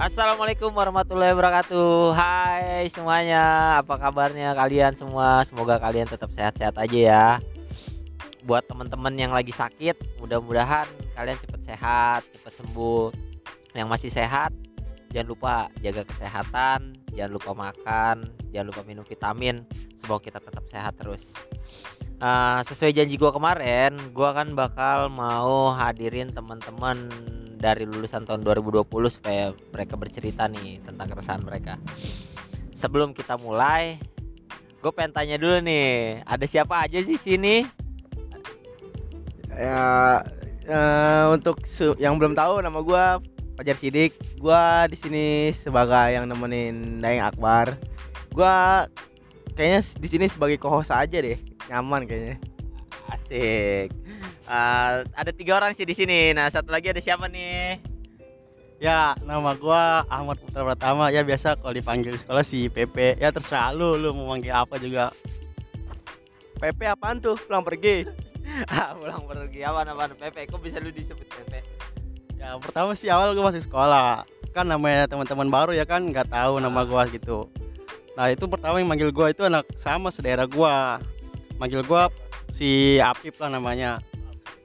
Assalamualaikum warahmatullahi wabarakatuh. Hai semuanya Apa kabarnya kalian semua? Semoga kalian tetap sehat-sehat aja ya. Buat teman-teman yang lagi sakit Mudah-mudahan kalian cepat sehat Cepat sembuh. Yang masih sehat Jangan lupa jaga kesehatan Jangan lupa makan Jangan lupa minum vitamin. Semoga kita tetap sehat terus. Uh, Sesuai janji gue kemarin Gue kan bakal mau hadirin teman-teman dari lulusan tahun 2020 supaya mereka bercerita nih tentang keresahan mereka. Sebelum kita mulai, gue pengen tanya dulu nih, ada siapa aja sih sini? Ya, uh, untuk yang belum tahu nama gue Fajar Sidik. Gue di sini sebagai yang nemenin Daeng Akbar. Gue kayaknya di sini sebagai co-host aja deh, nyaman kayaknya. Asik. Uh, ada tiga orang sih di sini. Nah, satu lagi ada siapa nih? Ya, nama gua Ahmad Putra Pratama. Ya biasa kalau dipanggil sekolah si Pepe. Ya terserah lu, lu mau manggil apa juga. Pepe apaan tuh? Pulang pergi. ah, pulang pergi. Apa nama Pepe? Kok bisa lu disebut Pepe? Ya, pertama sih awal gua masuk sekolah. Kan namanya teman-teman baru ya kan nggak tahu nama gua gitu. Nah, itu pertama yang manggil gua itu anak sama sedaerah gua. Manggil gua si Apip lah namanya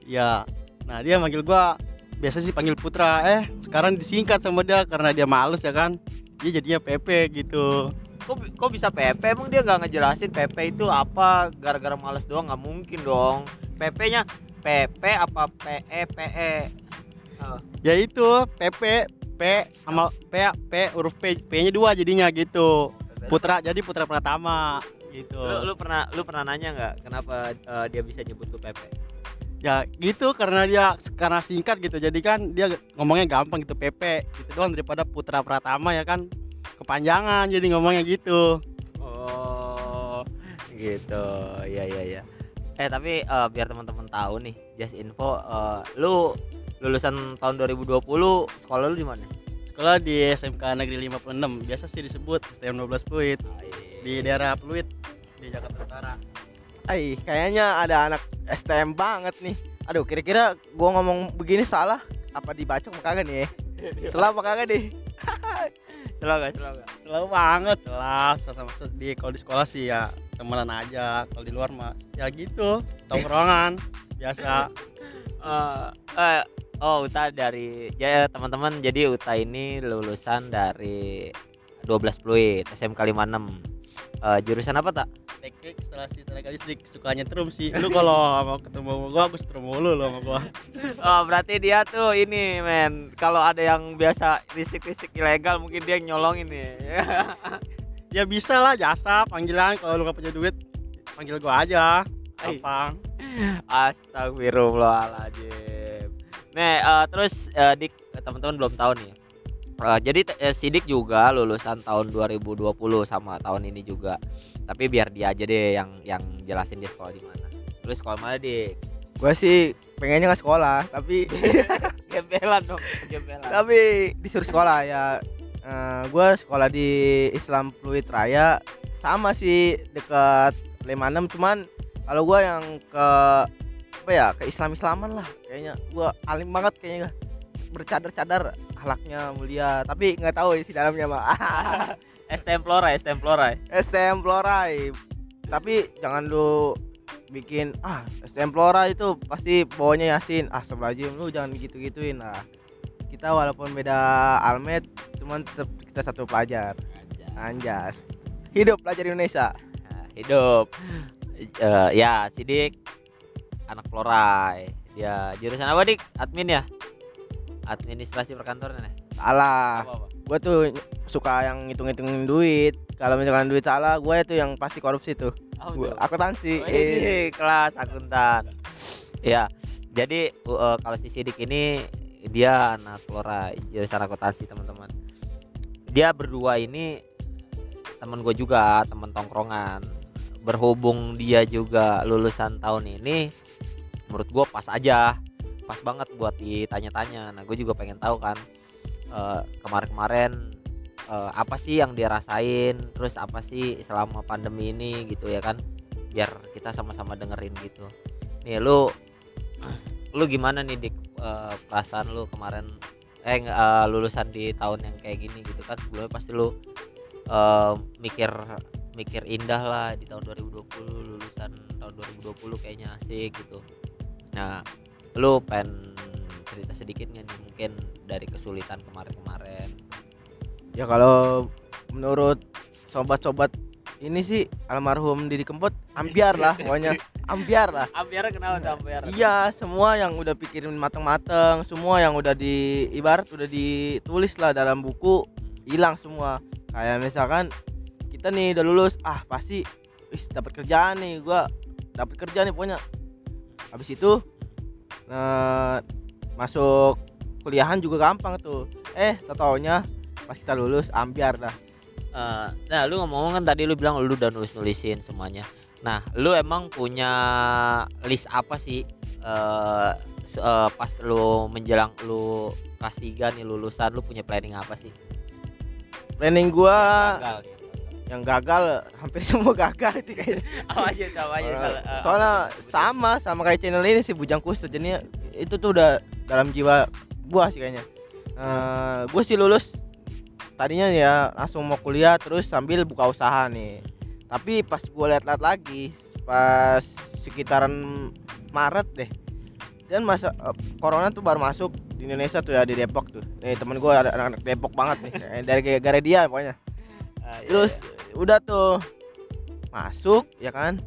ya nah dia manggil gua biasa sih panggil Putra. Eh sekarang disingkat sama dia karena dia males ya kan? Dia jadinya Pepe gitu. Kok kok bisa Pepe? Emang dia nggak ngejelasin Pepe itu apa? Gara-gara males doang nggak mungkin dong. Pepe nya Pepe apa PE PE oh. ya itu Pepe P sama P P huruf P P nya dua jadinya gitu. Putra jadi Putra Pratama gitu. Lu, lu pernah lu pernah nanya nggak kenapa uh, dia bisa nyebut tuh Pepe ya gitu karena dia karena singkat gitu. Jadi kan dia ngomongnya gampang gitu Pepe gitu doang daripada Putra Pratama ya kan? Kepanjangan jadi ngomongnya gitu. Oh gitu. Ya ya ya eh tapi uh, biar teman-teman tahu nih just info uh, lu lulusan tahun 2020 sekolah lu di mana? Sekolah di SMK Negeri 56 biasa sih disebut STM 12 Pluit di daerah Pluit di Jakarta Utara Ay, kayaknya ada anak STM banget nih. Aduh, kira-kira gua ngomong begini salah apa dibacok apa kagak nih? Salah apa kagak nih? salah gak? Salah gak? Salah banget, salah. Sama di kalau di sekolah sih ya temenan aja. Kalau di luar mah ya gitu, tongkrongan biasa. uh, uh, oh, Uta dari ya teman-teman. Jadi Uta ini lulusan dari 12 Pluit SMK 56 uh, jurusan apa tak? Teknik instalasi tenaga listrik. Sukanya trum sih. Lu kalau mau ketemu sama gua aku setrum mulu lo sama gua. Oh berarti dia tuh ini men. Kalau ada yang biasa listrik listrik ilegal mungkin dia nyolongin nih. Ya bisa lah jasa panggilan. Kalau lu gak punya duit panggil gua aja. Gampang. Astagfirullahaladzim. Nih uh, terus uh, dik teman-teman belum tahu nih Uh, jadi eh, Sidik juga lulusan tahun 2020 sama tahun ini juga. Tapi biar dia aja deh yang yang jelasin dia sekolah di mana. Terus sekolah mana, Dik? Gue sih pengennya nggak sekolah, tapi gembelan dong, gembelan. Tapi disuruh sekolah ya. Uh, gue sekolah di Islam Fluid Raya sama sih dekat 56 cuman kalau gue yang ke apa ya ke Islam Islaman lah kayaknya gue alim banget kayaknya bercadar-cadar akhlaknya mulia. Tapi nggak tahu isi dalamnya mah Florai STM Florai tapi jangan lu bikin ah STM Flora itu pasti bawanya Yasin. Ah sebelajim lu jangan gitu gituin lah kita walaupun beda almet cuman tetap kita satu pelajar. Anjas. Hidup pelajar Indonesia. Nah, hidup. Uh, ya sidik anak Florai. Ya jurusan apa dik? Admin ya administrasi perkantoran ya? Salah. Gue tuh suka yang ngitung-ngitung duit. Kalau misalkan duit salah gue itu yang pasti korupsi tuh. Oh, gua, akuntansi. Oh, ini kelas akuntan. Ya jadi uh, kalau si sidik ini dia anak flora jurusan akuntansi teman-teman. Dia berdua ini temen gue juga temen tongkrongan. Berhubung dia juga lulusan tahun ini menurut gue pas aja pas banget buat ditanya-tanya. Nah gue juga pengen tahu kan uh, kemarin-kemarin uh, apa sih yang dia rasain? Terus apa sih selama pandemi ini gitu ya kan? Biar kita sama-sama dengerin gitu. Nih lu lu gimana nih dik? Uh, perasaan lu kemarin eh eh, lulusan di tahun yang kayak gini gitu kan? Sebelumnya pasti lu eh, mikir mikir indah lah di tahun 2020 lulusan tahun 2020 kayaknya asik gitu. Nah lu pengen cerita sedikit nih mungkin dari kesulitan kemarin-kemarin Ya kalau menurut sobat-sobat ini sih almarhum Didi Kempot ambiar lah pokoknya ambiar lah. ambiar kenapa tuh ambiar Iya, semua yang udah pikirin mateng-mateng, semua yang udah di ibarat udah ditulis lah dalam buku hilang semua. Kayak misalkan kita nih udah lulus, ah pasti wis dapat kerjaan nih, gua dapat kerja nih pokoknya. Habis itu eh, masuk kuliahan juga gampang tuh. Eh, taunya pas kita lulus ambiar dah. Eh, nah lu ngomong kan tadi lu bilang lu udah nulis nulisin semuanya nah lu emang punya list apa sih se- eh, pas lu menjelang lu kelas 3 nih lulusan lu punya planning apa sih Planning gua gagal nih yang gagal hampir semua gagal itu kayaknya. apa aja Soalnya- eh, soalnya sama sama kayak channel ini sih bujang kusut jadinya itu tuh udah dalam jiwa gua sih kayaknya. Eh gua sih lulus tadinya ya langsung mau kuliah terus sambil buka usaha nih. Tapi pas gua lihat-lihat lagi pas sekitaran Maret deh dan masa eh, corona tuh baru masuk di Indonesia tuh ya di Depok tuh. Nih temen gua ada anak-anak Depok banget nih dari gara dia pokoknya Ah, iya, terus udah tuh masuk ya kan?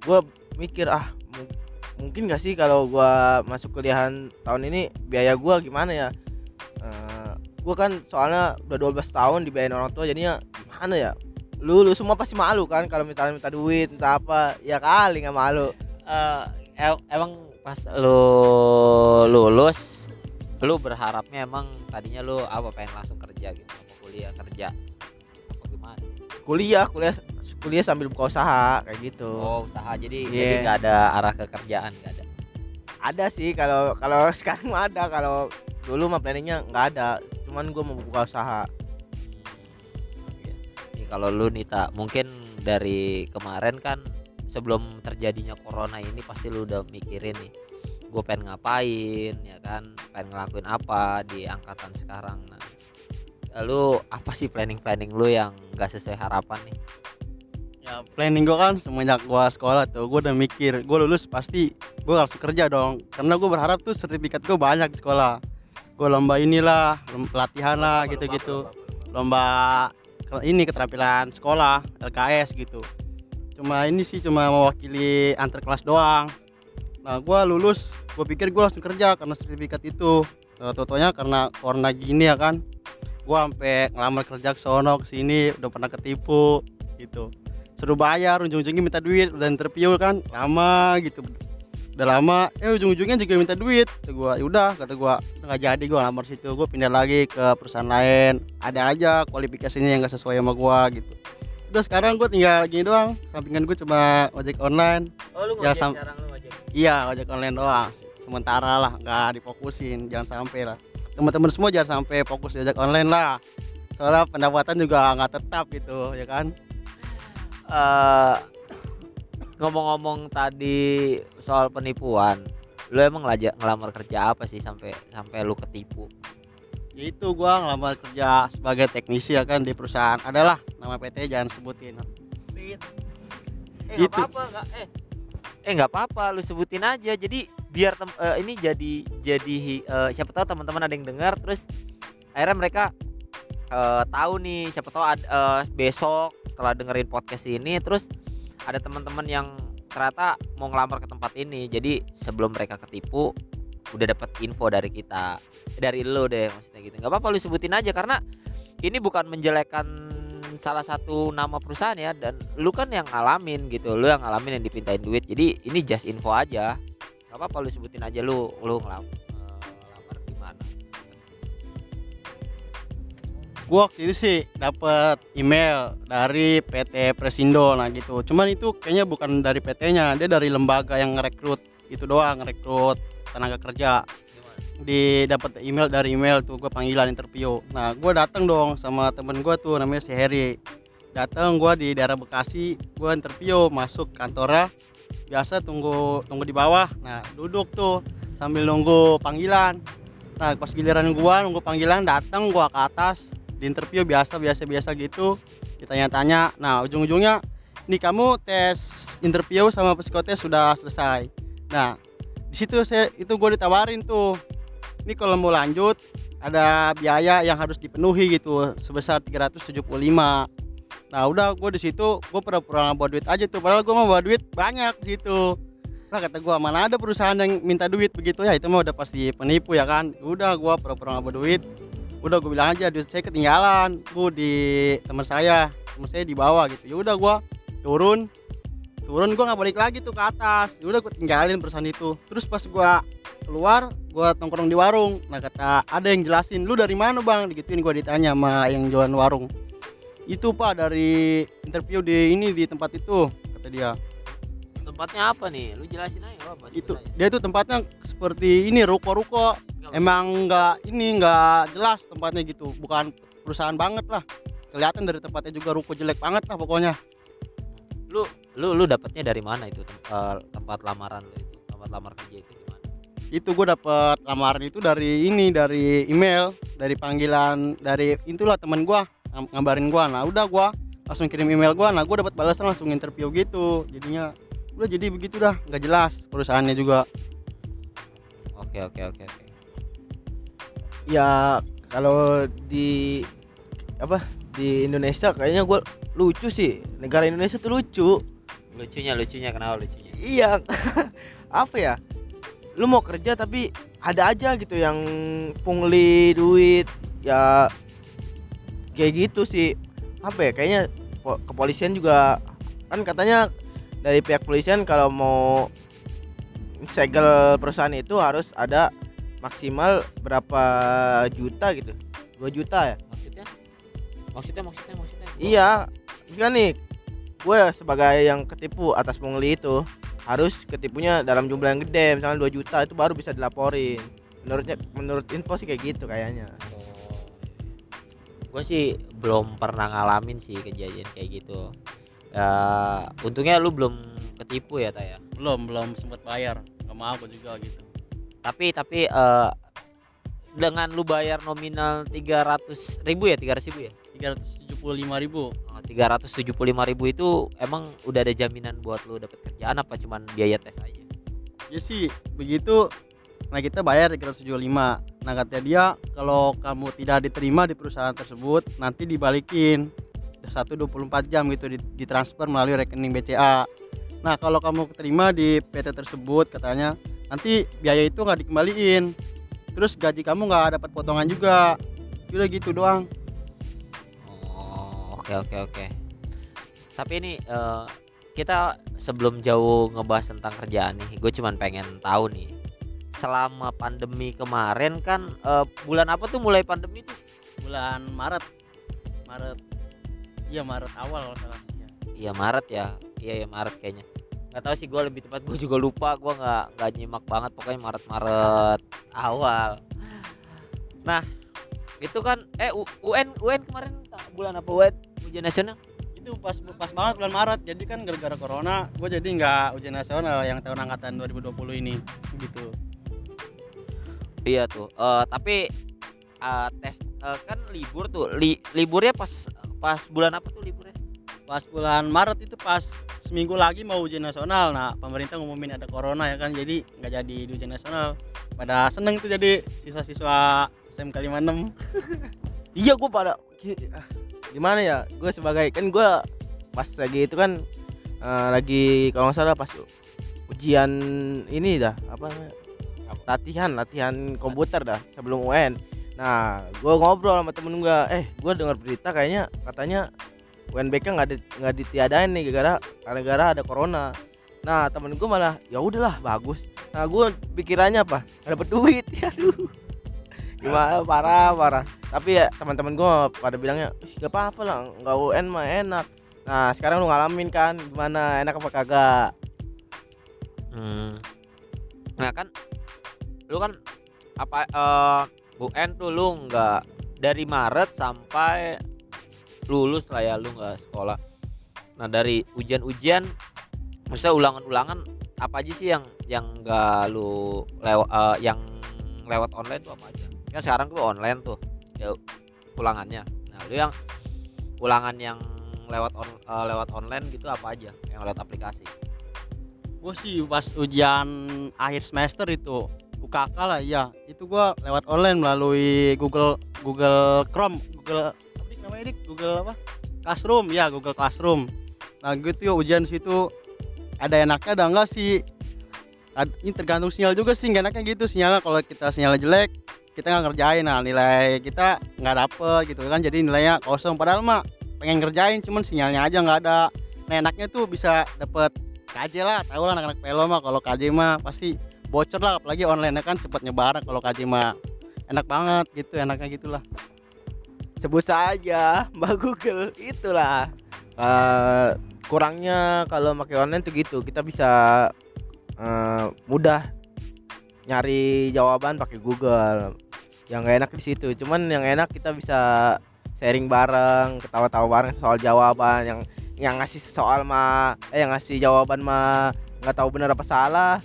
Gue mikir ah mu- mungkin gak sih kalau gua masuk kuliahan tahun ini biaya gua gimana ya? Eh gue kan soalnya udah 12 tahun dibayarin orang tua jadinya gimana ya? Lu lu semua pasti malu kan kalau misalnya minta duit minta apa ya kali nggak malu. Eh, em- emang pas lu lulus lu berharapnya emang tadinya lu apa pengen langsung kerja gitu mau kuliah kerja? Kuliah kuliah kuliah sambil buka usaha kayak gitu. Oh usaha. Jadi Iya. jadi nggak ada arah ke kerjaan nggak ada? Ada sih kalau kalau sekarang mah ada. Kalau dulu mah planningnya nggak ada. Cuman gue mau buka usaha. Iya. Nih kalau lu nih tak mungkin dari kemarin kan sebelum terjadinya corona ini pasti lu udah mikirin nih gue pengen ngapain ya kan? Pengen ngelakuin apa di angkatan sekarang. Nah lu apa sih planning planning lu yang gak sesuai harapan nih? Ya planning gue kan semenjak gua sekolah tuh gue udah mikir gue lulus pasti gue langsung kerja dong. Karena gue berharap tuh sertifikat gue banyak di sekolah. Gue lomba inilah lomba pelatihan lah gitu-gitu. lomba ke- ini keterampilan sekolah LKS gitu. Cuma ini sih cuma mewakili antar kelas doang. Nah gue lulus gue pikir gue langsung kerja karena sertifikat itu. Totonya karena corona gini ya kan gue sampai ngelamar kerja ke sono ke sini udah pernah ketipu gitu. Suruh bayar ujung-ujungnya minta duit udah interview kan lama gitu. Udah lama eh ujung-ujungnya juga minta duit kata gua. Ya udah kata gua nggak jadi gua lamar situ gua pindah lagi ke perusahaan lain. Ada aja kualifikasinya yang gak sesuai sama gua gitu. Udah sekarang gua tinggal gini doang sampingan gua cuma ojek online. Oh lu Ya, sam- sekarang lu ngojek? Iya ojek online doang. Sementara lah nggak difokusin jangan sampai lah teman-teman semua jangan sampai fokus di ojek online lah. Soalnya pendapatan juga nggak tetap gitu ya kan? Eh, ngomong-ngomong tadi soal penipuan lu emang ngelaja, ngelamar kerja apa sih sampai sampai lu ketipu? Ya itu gua ngelamar kerja sebagai teknisi ya kan di perusahaan. Adalah nama PT jangan sebutin. Eh Gitu. nggak apa-apa nggak eh eh nggak apa-apa lu sebutin aja. Jadi biar tem- eh, ini jadi jadi eh, siapa tahu teman-teman ada yang dengar terus akhirnya mereka eh, tahu nih siapa tahu ad- eh, besok setelah dengerin podcast ini terus ada teman-teman yang ternyata mau ngelamar ke tempat ini jadi sebelum mereka ketipu udah dapat info dari kita dari lo deh maksudnya gitu. Nggak apa-apa lu sebutin aja karena ini bukan menjelekkan salah satu nama perusahaan ya dan lu kan yang ngalamin gitu lu yang ngalamin yang dipintain duit jadi ini just info aja nggak apa-apa lu sebutin aja lu lu ngelam, eh, ngelamar di mana. Gua waktu itu sih dapat email dari PT Presindo nah gitu. Cuman itu kayaknya bukan dari PT-nya dia dari lembaga yang ngerekrut itu doang ngerekrut tenaga kerja. Di dapat email dari email tuh gue panggilan interview. Nah gue datang dong sama temen gue tuh namanya si Heri datang gue di daerah Bekasi gue interview masuk kantornya biasa tunggu tunggu di bawah. Nah duduk tuh sambil nunggu panggilan. Nah pas giliran gua nunggu panggilan datang gua ke atas. Di interview biasa biasa biasa gitu. Ditanya-tanya. Nah ujung-ujungnya nih kamu tes interview sama psikotes sudah selesai. Nah di situ saya itu gue ditawarin tuh ini kalau mau lanjut ada biaya yang harus dipenuhi gitu sebesar 375 nah udah gue di situ gue pura-pura nggak bawa duit aja tuh. Padahal gue mau bawa duit banyak di situ. Nah kata gue mana ada perusahaan yang minta duit begitu? Ya itu mah udah pasti penipu ya kan? Udah gue pura-pura nggak bawa duit. Udah gue bilang aja duit saya ketinggalan. Gue di teman saya teman saya di bawah gitu. Ya udah gue turun. Turun gue nggak balik lagi tuh ke atas. Ya udah gue tinggalin perusahaan itu. Terus pas gue keluar gue nongkrong di warung. Nah kata ada yang jelasin lu dari mana bang? Digituin gue ditanya sama yang jualan warung itu pak dari interview di ini di tempat itu kata dia. Tempatnya apa nih? Lu jelasin aja apa itu dia tuh tempatnya seperti ini ruko-ruko. Emang nggak ini nggak jelas tempatnya gitu. Bukan perusahaan banget lah. Kelihatan dari tempatnya juga ruko jelek banget lah pokoknya. Lu lu lu dapatnya dari mana itu tem- eh, tempat lamaran lu itu? Tempat lamar kerja itu di mana? Itu gue dapet lamaran itu dari ini dari email dari panggilan dari itulah teman gue ngabarin gue nah udah gue langsung kirim email gue nah gue dapat balasan langsung interview gitu. Jadinya udah jadi begitu dah. Nggak jelas perusahaannya juga. Oke oke oke oke. Ya kalau di apa di Indonesia kayaknya gue lucu sih. Negara Indonesia tuh lucu. Lucunya lucunya. Kenapa lucunya? Iya. Apa ya? Lu mau kerja tapi ada aja gitu yang pungli duit. Ya kayak gitu sih. Apa ya kayaknya po- kepolisian juga kan katanya dari pihak polisian kalau mau segel perusahaan itu harus ada maksimal berapa juta gitu. 2 juta ya? Maksudnya? Maksudnya maksudnya maksudnya? Gua- Iya, kan nih gue sebagai yang ketipu atas pungli itu harus ketipunya dalam jumlah yang gede, misalnya 2 juta itu baru bisa dilaporin. Menurutnya menurut info sih kayak gitu kayaknya. Gue sih belum pernah ngalamin sih kejadian kayak gitu. Ya untungnya lu belum ketipu ya Taya belum belum sempat bayar. Nggak mau aku juga gitu. Tapi tapi eh, dengan lu bayar nominal 300 ribu ya? 300 ribu ya? 375 ribu. Oh, 375 ribu itu emang udah ada jaminan buat lu dapet kerjaan apa cuman biaya tes aja? Ya sih begitu nah kita bayar 375 nah kata dia kalau kamu tidak diterima di perusahaan tersebut nanti dibalikin. Satu 24 jam gitu di- ditransfer melalui rekening BCA nah kalau kamu keterima di PT tersebut katanya nanti biaya itu nggak dikembaliin. Terus gaji kamu nggak dapat potongan juga. Udah gitu doang. Oh, oke oke oke. Tapi ini eh, kita sebelum jauh ngebahas tentang kerjaan nih, gue cuman pengen tahu nih. Selama pandemi kemarin kan eh, bulan apa tuh mulai pandemi tuh? bulan Maret Maret iya Maret awal salah Iya. Iya Maret ya. Iya ya Maret kayaknya. Gak tahu sih gue lebih tepat gue juga lupa gue nggak nggak nyimak banget pokoknya Maret Maret awal. Nah itu kan eh UN UN kemarin bulan apa UN ujian nasional? itu pas pas banget bulan Maret jadi kan gara-gara corona gue jadi nggak ujian nasional yang tahun angkatan 2020 ini gitu Iya tuh. Eh tapi eh, tes eh, kan libur tuh. Li- liburnya pas pas bulan apa tuh liburnya? pas bulan Maret itu pas seminggu lagi mau ujian nasional nah pemerintah ngumumin ada corona ya kan jadi nggak jadi di ujian nasional pada seneng tuh jadi siswa-siswa SMK 56 Iya gue pada gimana ya? Gue sebagai kan gue pas lagi itu kan eh, lagi kalau nggak salah pas ujian ini dah apa namanya? Latihan latihan komputer dah sebelum UN. Nah, gue ngobrol sama temen gue, eh gue dengar berita kayaknya katanya UNBK nggak di nggak ditiadain nih gara-gara gara-gara ada corona. Nah temen gue malah ya udahlah bagus. Nah gue pikirannya apa? Dapet duit, aduh. Gimana parah parah. Tapi ya teman-teman gue pada bilangnya, "Ih, gak apa-apa lah, nggak UN mah enak. Nah sekarang lu ngalamin kan gimana enak apa kagak? Hmm. Nah kan lu kan apa eh UN tuh lu nggak dari Maret sampai lulus lah ya lu nggak sekolah. Nah dari ujian-ujian, maksudnya ulangan-ulangan apa aja sih yang yang nggak lu lewa, eh, yang lewat online tuh apa aja? Kan sekarang tuh online tuh ya ulangannya. Nah lu yang ulangan yang lewat on, eh, lewat online gitu apa aja yang lewat aplikasi? Gue sih pas ujian akhir semester itu UKK lah ya itu gua lewat online melalui Google Google Chrome Google apa namanya dik? Google apa? Classroom ya Google Classroom. Nah gitu ya ujian situ. Ada enaknya ada enggak sih? Ini tergantung sinyal juga sih nggak enaknya gitu. Sinyalnya kalau kita sinyalnya jelek kita nggak ngerjain. Nah nilai kita nggak dapet gitu kan jadi nilainya kosong. Padahal mah pengen ngerjain cuman sinyalnya aja nggak ada. Nah enaknya tuh bisa dapet KJ lah tahu lah anak-anak pelo mah. Kalau KJ mah pasti bocor lah apalagi online kan cepet nyebar kalau KJ mah enak banget gitu enaknya gitulah. Sebut saja Mbak Google itulah. Eh, kurangnya kalau pakai online tuh gitu kita bisa eh, mudah nyari jawaban pakai Google. Yang gak enak di situ cuman yang enak kita bisa sharing bareng ketawa-tawa bareng soal jawaban. Yang yang ngasih soal mah eh yang ngasih jawaban mah nggak tahu benar apa salah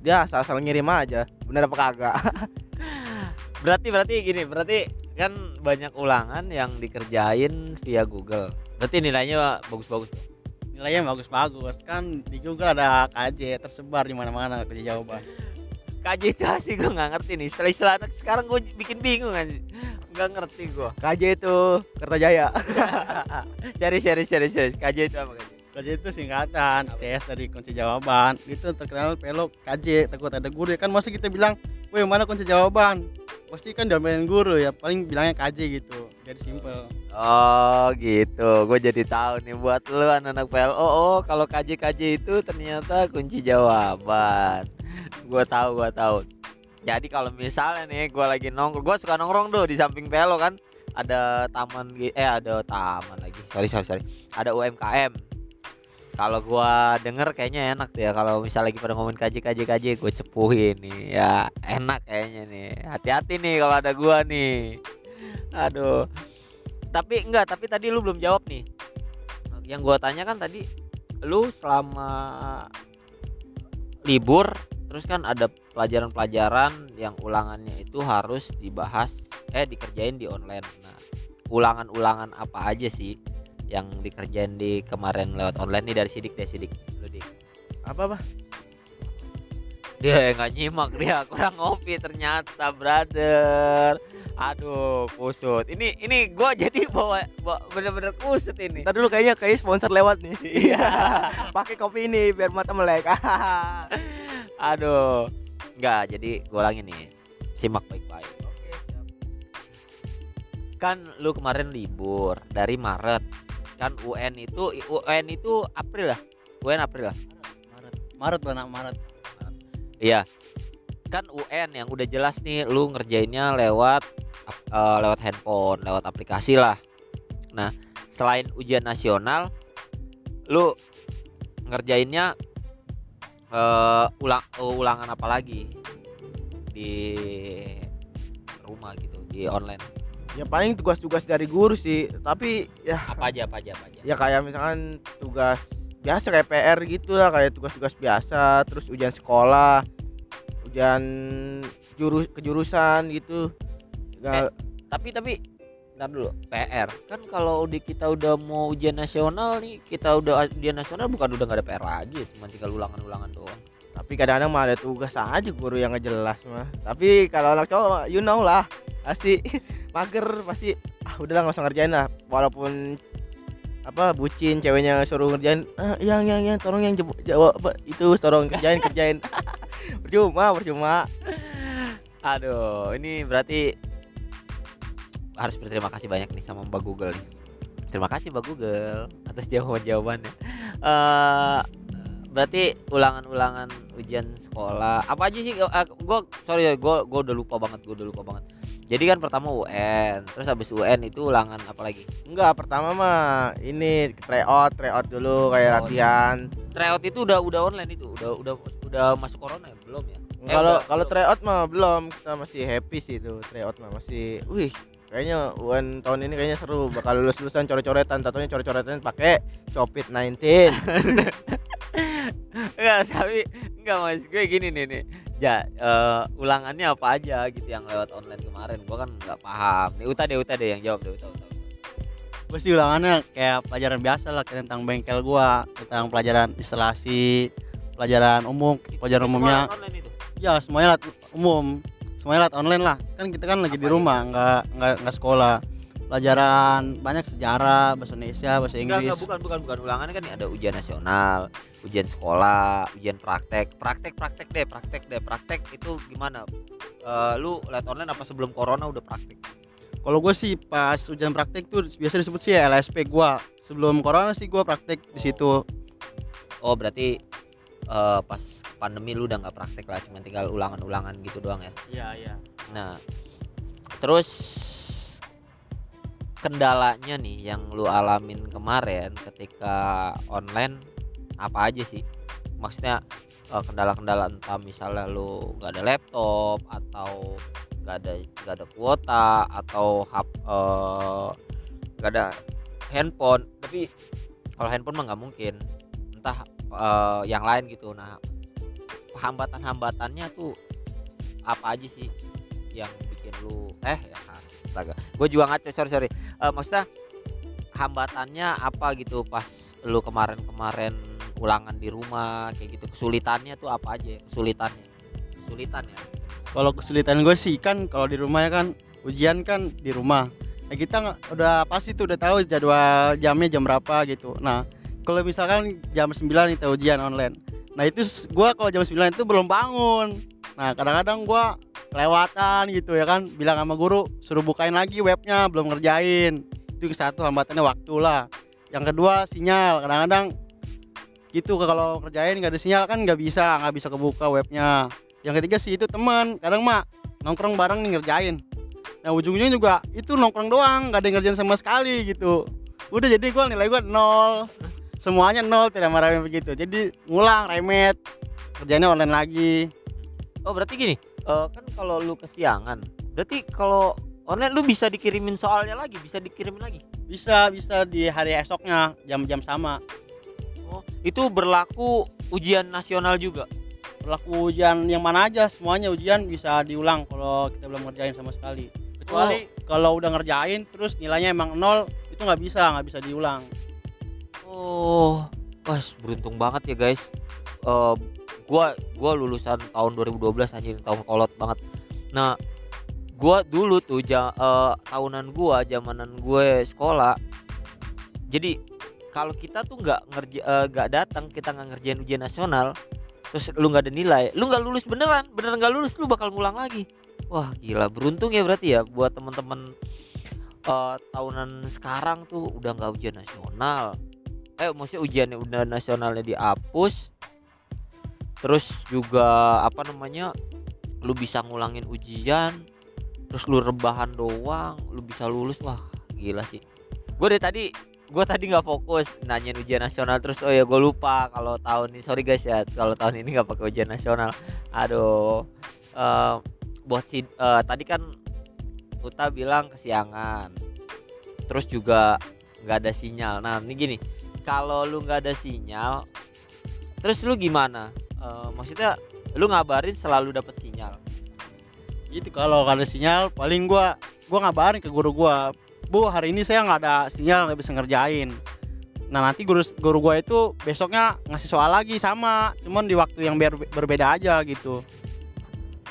dia asal-asal ngirim aja. Benar apa kagak? Berarti berarti gini berarti kan banyak ulangan yang dikerjain via Google. Berarti nilainya bagus-bagus nilainya bagus-bagus. Kan di Google ada KJ tersebar di mana-mana kerja jawaban. KJ itu sih gue nggak ngerti nih. Istilah-istilah anak sekarang gue bikin bingung kan nggak ngerti gue KJ itu Kertajaya. Serius serius serius serius. KJ itu apa KJ KJ itu singkatan CS dari kunci jawaban itu terkenal pelo KJ takut ada guru ya kan masa kita bilang weh mana kunci jawaban pasti kan diomelin guru ya paling bilangnya KJ gitu jadi simple Oh gitu, gue jadi tahu nih buat lu anak-anak PLO. Oh, kalau KJ KJ itu ternyata kunci jawaban. Gue tahu, gue tahu. Jadi kalau misalnya nih gue lagi nongkrong, gue suka nongkrong tuh di samping PLO kan. Ada taman, eh ada taman lagi. Sorry sorry sorry. Ada UMKM. Kalau gua denger kayaknya enak tuh ya kalau misalnya lagi pada ngomongin KJ KJ KJ gue cepuhin nih. Ya enak kayaknya nih. Hati-hati nih kalau ada gua nih. Aduh. Tapi enggak tapi tadi lu belum jawab nih. Yang gua tanya kan tadi lu selama libur terus kan ada pelajaran-pelajaran yang ulangannya itu harus dibahas eh dikerjain di online. Nah ulangan-ulangan apa aja sih yang dikerjain di kemarin lewat online nih dari sidik deh sidik lu dik apa apa dia nggak nyimak dia kurang ngopi ternyata brother aduh kusut ini ini gua jadi bawa, bawa bener-bener kusut ini Ntar dulu kayaknya kayak sponsor lewat nih. Iya. Pakai kopi ini biar mata melek. Aduh. Enggak, jadi gue ulangi nih. Simak baik-baik. Kan lu kemarin libur dari Maret. Kan UN itu UN itu April lah. UN April lah. Maret Maret anak Maret Iya. Kan UN yang udah jelas nih lu ngerjainnya lewat eh, lewat handphone, lewat aplikasi lah. Nah, selain ujian nasional lu ngerjainnya eh ulang ulangan apa lagi di rumah gitu, di online. Ya paling tugas-tugas dari guru sih. Tapi ya Apa aja apa aja apa aja. ya kayak misalkan tugas biasa kayak PR gitu lah kayak tugas-tugas biasa terus ujian sekolah ujian jurus kejurusan gitu Nggak- Tapi tapi Ntar dulu PR kan kalau di kita udah mau ujian nasional nih kita udah ujian nasional bukan udah nggak ada PR lagi cuma tinggal ulangan-ulangan doang tapi kadang-kadang mah ada tugas aja guru yang nggak jelas mah. Tapi kalau anak cowok you know lah. Pasti mager pasti ah udahlah nggak usah ngerjain lah. Walaupun apa bucin ceweknya suruh ngerjain ah, yang yang yang tolong yang jawab itu tolong kerjain kerjain. Percuma percuma. Aduh ini berarti harus berterima kasih banyak nih sama Mbak Google nih. Terima kasih Mbak Google atas jawaban jawabannya eh berarti ulangan-ulangan ujian sekolah apa aja sih? Gue sorry ya gue gue udah lupa banget gue udah lupa banget. Jadi kan pertama UN terus habis UN itu ulangan apa lagi? Enggak pertama mah ini tryout tryout dulu kayak Oh, latihan. Tryout itu udah udah online itu? Udah udah udah masuk corona ya? Belum ya? Eh, kalau udah- kalau tryout mah belum. Kita masih happy sih itu tryout mah masih wih kayaknya UN tahun ini kayaknya seru. Bakal lulus lulusan coret-coretan tatonya coret-coretan pakai Copit 19 Enggak, tapi enggak mas gue gini nih nih. ja eh, ulangannya apa aja gitu yang lewat online kemarin? Gua kan nggak paham. Nih Uta deh Uta deh yang jawab deh Uta, Uta, gue sih ulangannya kayak pelajaran biasa lah kayak tentang bengkel gua tentang pelajaran instalasi pelajaran umum pelajaran Itu umumnya. ya semuanya lat umum. Semuanya lat online lah. Kan kita kan lagi Apa di rumah nggak nggak nggak sekolah pelajaran banyak sejarah bahasa Indonesia bahasa Inggris enggak, bukan bukan bukan. Ulangannya kan ada ujian nasional ujian sekolah ujian praktek. Praktek praktek deh praktek deh. Praktek itu gimana? Eh, lu lihat online apa sebelum corona udah praktek? Kalau gue sih pas ujian praktek tuh biasa disebut sih LSP gua. Sebelum corona sih gua praktek di situ. Oh. Berarti eh, pas pandemi lu udah nggak praktek lah cuma tinggal ulangan-ulangan gitu doang ya? Iya iya. Nah, terus kendalanya nih yang lu alamin kemarin ketika online apa aja sih? Maksudnya eh, kendala-kendala entah misalnya lu nggak ada laptop atau nggak ada nggak ada kuota atau hap eh, nggak ada handphone. Tapi kalau handphone mah nggak mungkin. Entah eh, yang lain gitu. Nah, hambatan-hambatannya tuh apa aja sih yang bikin lu eh ya gue juga ngaco sorry sorry. Eh, maksudnya hambatannya apa gitu pas lu kemarin-kemarin ulangan di rumah kayak gitu. Kesulitannya tuh apa aja ya? kesulitannya. Kesulitan ya? Kalau kesulitan gue sih kan kalau di rumah ya kan ujian kan di rumah. Nah kita nggak- udah pasti tuh udah tahu jadwal jamnya jam berapa gitu. Nah kalau misalkan jam 9 kita ujian online. Nah itu gua kalau jam 9 itu belum bangun. Nah kadang-kadang gua kelewatan gitu ya kan. Bilang sama guru suruh bukain lagi webnya belum ngerjain. Itu satu hambatannya waktu lah. Yang kedua sinyal. Kadang-kadang gitu kalau kerjain nggak ada sinyal kan nggak bisa nggak bisa kebuka webnya. Yang ketiga sih itu teman. Kadang mah nongkrong bareng nih ngerjain. Nah ujungnya juga itu nongkrong doang nggak ada yang ngerjain sama sekali gitu. Udah jadi gua nilai gua nol. Semuanya nol tidak marah begitu. Jadi ngulang remet. Kerjanya online lagi. Oh berarti gini eh, kan kalau lu kesiangan berarti kalau online lu bisa dikirimin soalnya lagi bisa dikirimin lagi? Bisa bisa di hari esoknya jam-jam sama. Oh itu berlaku ujian nasional juga? Berlaku ujian yang mana aja semuanya ujian bisa diulang kalau kita belum ngerjain sama sekali. Kecuali kalau udah ngerjain terus nilainya emang nol itu nggak bisa nggak bisa diulang. Oh, pas beruntung banget ya guys. Eh, gua gua lulusan tahun 2012 anjir tahun kolot banget. Nah, gua dulu tuh ja, eh, tahunan gua zamanan gue sekolah. Jadi kalau kita tuh nggak ngerja eh, nggak datang kita nggak ngerjain ujian nasional terus lu nggak ada nilai lu nggak lulus beneran beneran nggak lulus lu bakal ngulang lagi wah gila beruntung ya berarti ya buat temen-temen eh, tahunan sekarang tuh udah nggak ujian nasional eh maksudnya ujiannya udah nasionalnya dihapus terus juga apa namanya lu bisa ngulangin ujian terus lu rebahan doang lu bisa lulus. Wah gila sih. Gue dari tadi gue tadi nggak fokus nanyain ujian nasional terus oh ya gue lupa kalau tahun ini sorry guys ya kalau tahun ini nggak pakai ujian nasional. Aduh Eh, buat si eh, tadi kan Uta bilang kesiangan terus juga nggak ada sinyal. Nah ini gini kalau lu nggak ada sinyal terus lu gimana Eh, maksudnya lu ngabarin selalu dapet sinyal. Itu kalau ada sinyal paling gua gua ngabarin ke guru gua bu hari ini saya nggak ada sinyal nggak bisa ngerjain. Nah nanti guru guru gua itu besoknya ngasih soal lagi sama cuman di waktu yang ber- berbeda aja gitu.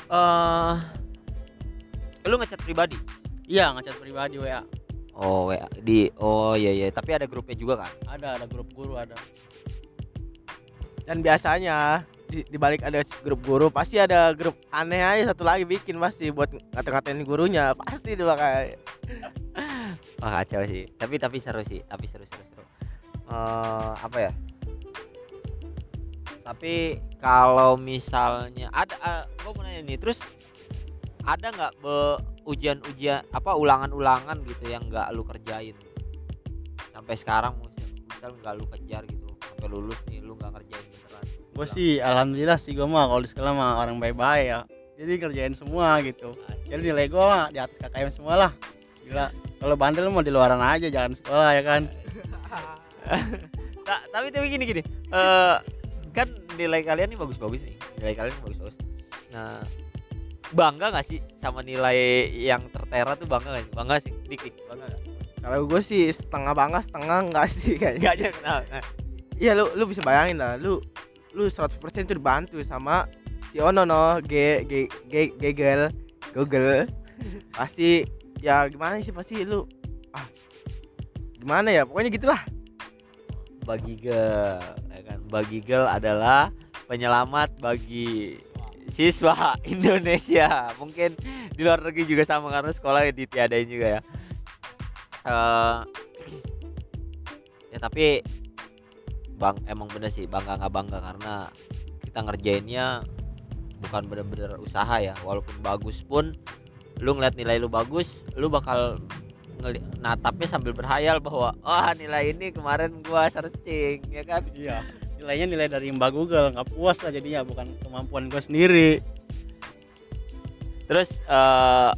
Eh lu ngechat pribadi? Iya ngechat pribadi wa oh WA di oh iya iya tapi ada grupnya juga kan? Ada ada grup guru ada. Dan biasanya di, di balik ada grup guru pasti ada grup aneh aja satu lagi bikin pasti buat ngata-ngatain gurunya pasti tuh kayak wah kacau sih. Tapi tapi seru sih tapi seru seru seru. Eh, apa ya? Tapi kalau misalnya ada gue mau nanya nih terus ada nggak ujian-ujian apa ulangan-ulangan gitu yang nggak lu kerjain? Sampai sekarang misal, nggak lu kejar gitu sampai lulus nih lu nggak beneran gue sih alhamdulillah sih gue mah kalau di sekolah mah orang baik-baik ya. Jadi kerjain semua gitu. Jadi nilai gue mah di atas KKM semua lah. Gila. Kalau bandel mah di luaran aja jangan sekolah ya kan? Ta- tapi tapi gini gini. Eh kan nilai kalian nih bagus-bagus nih. Nilai kalian bagus-bagus. Nah bangga nggak sih sama nilai yang tertera tuh bangga nggak sih? Bangga sih? Dikit bangga nggak? Kalau gue sih setengah bangga setengah enggak sih kayaknya. nggak aja kenal nah, Iya lu lu bisa bayangin lah. Lu lu 100% tuh dibantu sama si Ono no. G G G Google Google pasti ya gimana sih pasti lu ah gimana ya pokoknya gitulah. Bagigel ya kan? Bagigel adalah penyelamat bagi siswa Indonesia. Mungkin di luar negeri juga sama karena sekolah ditiadain juga ya. Eh, ya tapi bang emang bener sih bangga nggak bangga karena kita ngerjainnya bukan bener-bener usaha ya. Walaupun bagus pun lu ngeliat nilai lu bagus lu bakal ngeli- natapnya sambil berhayal bahwa wah nilai ini kemarin gua searching ya kan? Iya nilainya nilai dari Mbak Google nggak puas lah jadinya bukan kemampuan gue sendiri. Terus eh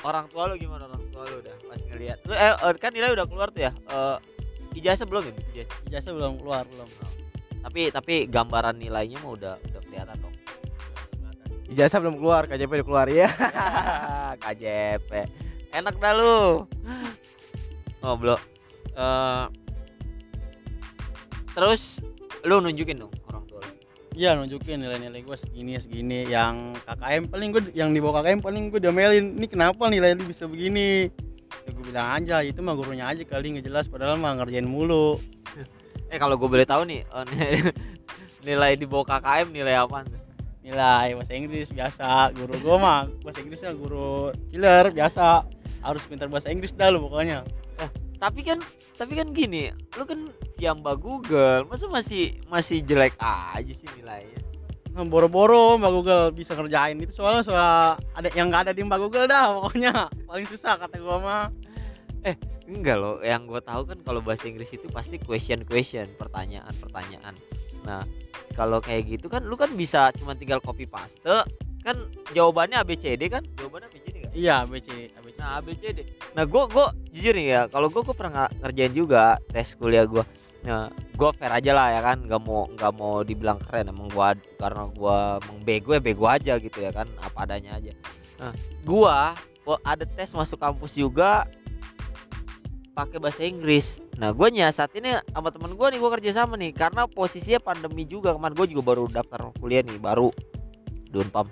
orang tua lu gimana? Orang tua lu udah pas ngeliat lu eh kan nilai udah keluar tuh ya? Eh ijazah belum ya ijazah ijazah belum keluar belum. Tapi tapi gambaran nilainya mah udah udah kelihatan dong. Ijazah belum keluar KJP udah keluar ya KJP enak dah lu. Oh belum. Eh, terus lu nunjukin dong orang tua lu. Iya nunjukin nilai-nilai gue segini segini. Yang KKM paling gue yang di bawah KKM paling gue diomelin. Ini kenapa nilai lu bisa begini bilang aja itu mah gurunya aja kali nggak jelas padahal mah ngerjain mulu. Eh kalau gue boleh tahu nih eh, nilai di bawah KKM nilai apa nilai bahasa Inggris biasa. Guru gue mah bahasa Inggrisnya guru killer biasa. Harus pintar bahasa Inggris dah lu pokoknya. Tapi kan tapi kan gini lu kan Yamba Google masa masih masih jelek aja sih nilainya? Boro-boro Mbak Google bisa ngerjain itu soalnya soal ada yang nggak ada di Mbak Google dah pokoknya. Paling susah kata gua mah enggak loh yang gue tahu kan kalau bahasa Inggris itu pasti question question pertanyaan pertanyaan. Nah kalau kayak gitu kan lu kan bisa cuma tinggal copy paste kan jawabannya ABCD kan? Jawabannya ABCD kan iya ABC ABC nah ABCD nah gue gua jujur nih ya kalau gue gue pernah ngerjain juga tes kuliah gue nah gue fair aja lah ya kan nggak mau nggak mau dibilang keren emang gue karena gue emang bego ya bego aja gitu ya kan apa adanya aja. Nah gue ada tes masuk kampus juga pakai bahasa Inggris. Nah gue nyiasatinnya sama temen gue nih gue kerja sama nih. Karena posisinya pandemi juga kemarin gue juga baru daftar kuliah nih baru. Di Unpam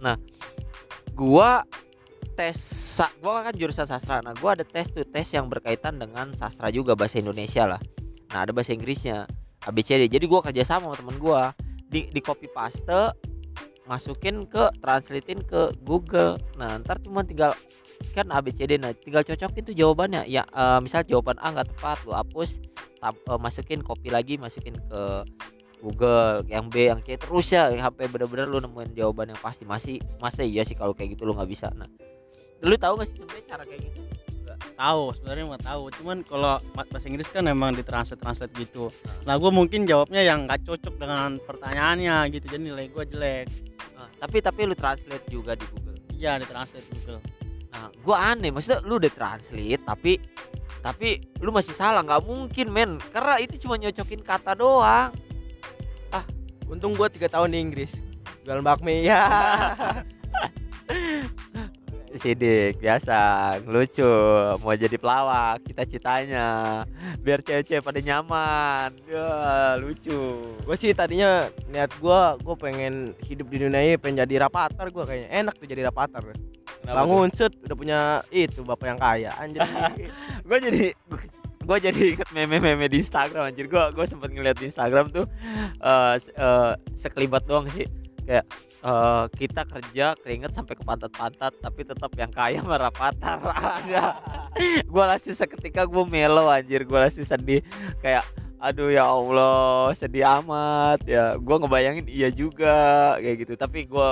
nah gue tes gua kan jurusan sastra. Nah gua ada tes tuh tes yang berkaitan dengan sastra juga bahasa Indonesia lah. Nah ada bahasa Inggrisnya ABCD jadi gua kerja sama sama temen gua. Di di copy paste masukin ke translatein ke Google. Nah ntar cuma tinggal kan ABCD nah tinggal cocokin tuh jawabannya. Ya eh, misal jawaban A nggak tepat lu hapus tam- eh, masukin copy lagi masukin ke Google yang B yang C terus ya sampai bener-bener lu nemuin jawaban yang pasti. Masih masa iya sih kalau kayak gitu lu nggak bisa. Nah lu tahu gak sih sebenarnya cara kayak gitu? Tahu sebenarnya mah tahu. Cuman kalau bahasa Inggris kan emang ditranslate translate gitu. Nah gue mungkin jawabnya yang nggak cocok dengan pertanyaannya gitu. Jadi nilai gue jelek tapi tapi lu translate juga di Google. Iya ditranslate Google. Nah gua aneh maksudnya lu udah translate tapi tapi lu masih salah nggak mungkin men. Karena itu cuma nyocokin kata doang. Untung gua tiga tahun di Inggris. Jualan bakmi ya sidik biasa. Lucu mau jadi pelawak cita-citanya biar cewek-cewek pada nyaman. Ya lucu. Gue sih tadinya niat gua gue pengen hidup di dunia ini pengen jadi rapatar gua kayaknya. Enak tuh jadi rapatar bangun set udah punya itu bapak yang kaya anjir. Gue jadi gue jadi inget meme-meme di Instagram anjir. Gue gue sempet ngeliat di Instagram tuh se- eh, sekelibat doang sih kayak eh, kita kerja keringet sampai ke pantat-pantat tapi tetap yang kaya merapatar ada. Gue langsung seketika gue melo anjir. Gue langsung sedih. Kayak aduh ya Allah sedih amat. Ya gue ngebayangin iya juga kayak gitu. Tapi gue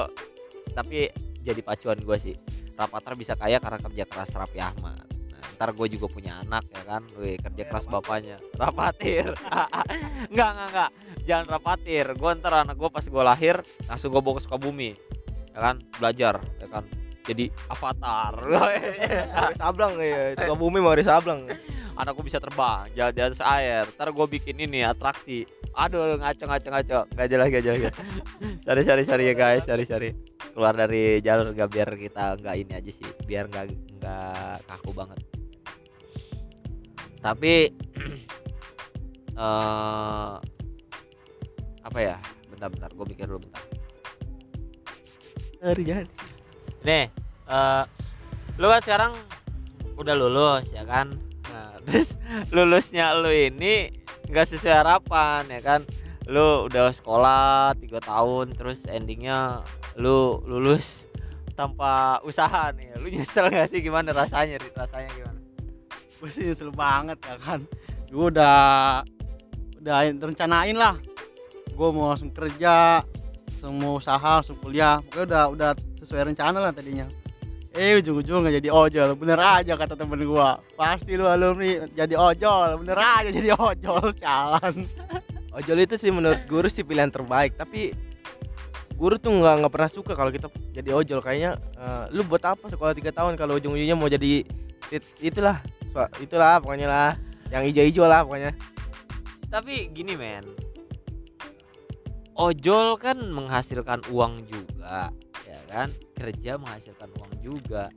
tapi jadi pacuan gue sih. Rapatar bisa kaya karena kerja keras Raffi Ahmad ntar gue juga punya anak ya kan, Wih, kerja keras bapaknya, rapatir. enggak enggak enggak, jangan rapatir. Gue ntar anak gue pas gue lahir langsung gue bawa ke Sukabumi, ya kan, belajar, ya kan. Jadi avatar. Sablang ya itu bumi mau Sablang anak gue bisa terbang, jalan di atas air. Ntar gue bikin ini atraksi aduh ngaco ngaco ngaco nggak jelas nggak jelas. Sorry sorry sorry ya guys. Sorry sorry. Keluar dari jalur gak biar kita nggak ini aja sih. Biar nggak nggak kaku banget. Tapi eh apa ya? Bentar bentar. Gue mikir dulu bentar. Kerjaan. nih eh lu kan sekarang udah lulus ya kan? Nah, terus lulusnya lu ini nggak sesuai harapan ya kan? Lu udah sekolah tiga tahun terus endingnya lu lulus tanpa usaha nih. Lu nyesel gak sih? Gimana rasanya Rit? rasanya gimana? Gue sih nyesel banget ya kan? Gue udah udah rencanain lah. Gue mau langsung kerja mau usaha langsung kuliah. Pokoknya udah udah sesuai rencana lah tadinya eh ujung-ujung nggak jadi ojol. Bener aja kata temen gue pasti lu alumni jadi ojol. Bener aja jadi ojol jalan. Ojol itu sih menurut guru sih pilihan terbaik, tapi guru tuh nggak nggak pernah suka kalau kita jadi ojol. Kayaknya eh, lu buat apa sekolah tiga tahun kalau ujung-ujungnya mau jadi it- itulah so- itulah pokoknya lah. Yang hijau-hijau lah pokoknya. Tapi gini men. Ojol kan menghasilkan uang juga kan? Kerja menghasilkan uang juga.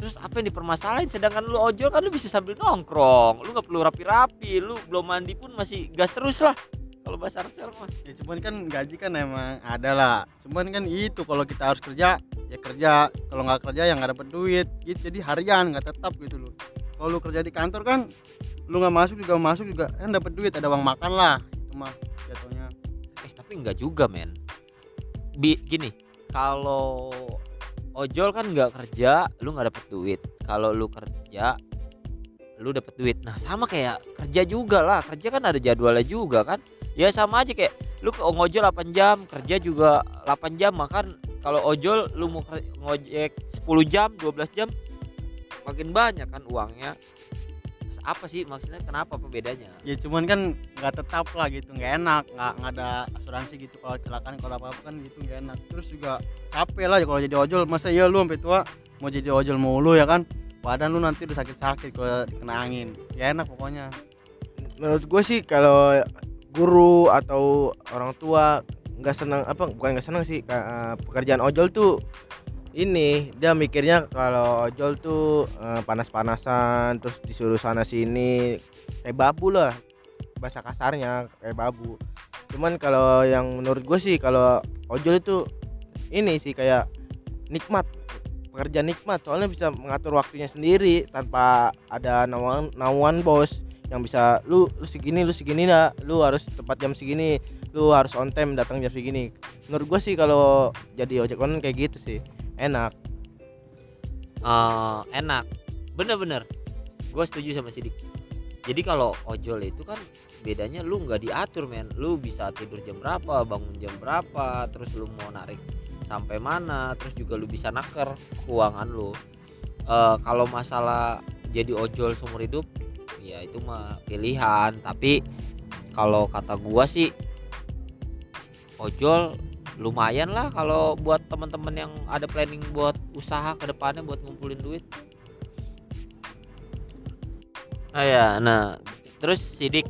Terus apa yang dipermasalahin? Sedangkan lu ojol kan lu bisa sambil nongkrong. Lu nggak perlu rapi-rapi. Lu belum mandi pun masih gas terus lah. Kalau bahasa sekarang mah? Ya cuman kan gaji kan emang ada lah. Cuman kan itu kalau kita harus kerja ya kerja. Kalau nggak kerja ya nggak dapet duit. Gitu jadi harian nggak tetap gitu loh. Kalau lu kerja di kantor kan lu nggak masuk juga masuk juga kan dapat duit. Ada uang makan lah itu mah jatuhnya. Eh tapi enggak juga men. Bi, gini kalau ojol kan nggak kerja lu nggak dapet duit. Kalau lu kerja lu dapet duit. Nah sama kayak kerja juga lah. Kerja kan ada jadwalnya juga kan? Ya sama aja kayak lu ke ngojol 8 jam kerja juga 8 jam. Makan kalau ojol lu mau ngojek 10 jam 12 jam makin banyak kan uangnya apa sih maksudnya? Kenapa apa bedanya? Ya cuman kan nggak tetap lah gitu nggak enak nggak nggak ada asuransi gitu. Kalau kecelakaan kalau apa apa kan gitu nggak enak. Terus juga capek lah kalau jadi ojol. Masa iya lu sampai tua mau jadi ojol mulu ya kan? Badan lu nanti udah sakit-sakit kalau kena angin. Ya enak pokoknya. Menurut gue sih kalau guru atau orang tua nggak senang apa bukan nggak senang sih eh, pekerjaan ojol tuh ini dia mikirnya kalau ojol tuh eh, panas-panasan terus disuruh sana sini kayak babu lah bahasa kasarnya kayak babu. Cuman kalau yang menurut gue sih kalau ojol itu ini sih kayak nikmat pekerjaan nikmat. Soalnya bisa mengatur waktunya sendiri tanpa ada naungan naungan bos yang bisa lu lu segini lu segini dah lu harus tepat jam segini lu harus on time datang jam segini. Menurut gue sih kalau jadi ojek online kayak gitu sih enak. Eh enak. Bener-bener. Gue setuju sama Sidik. Jadi kalau ojol itu kan bedanya lu nggak diatur men. Lu bisa tidur jam berapa bangun jam berapa terus lu mau narik sampai mana terus juga lu bisa naker keuangan lu. Eh kalau masalah jadi ojol seumur hidup ya itu mah pilihan. Tapi kalau kata gua sih ojol lumayan lah kalau buat teman-teman yang ada planning buat usaha ke depannya buat ngumpulin duit. Nah ya, nah terus sidik,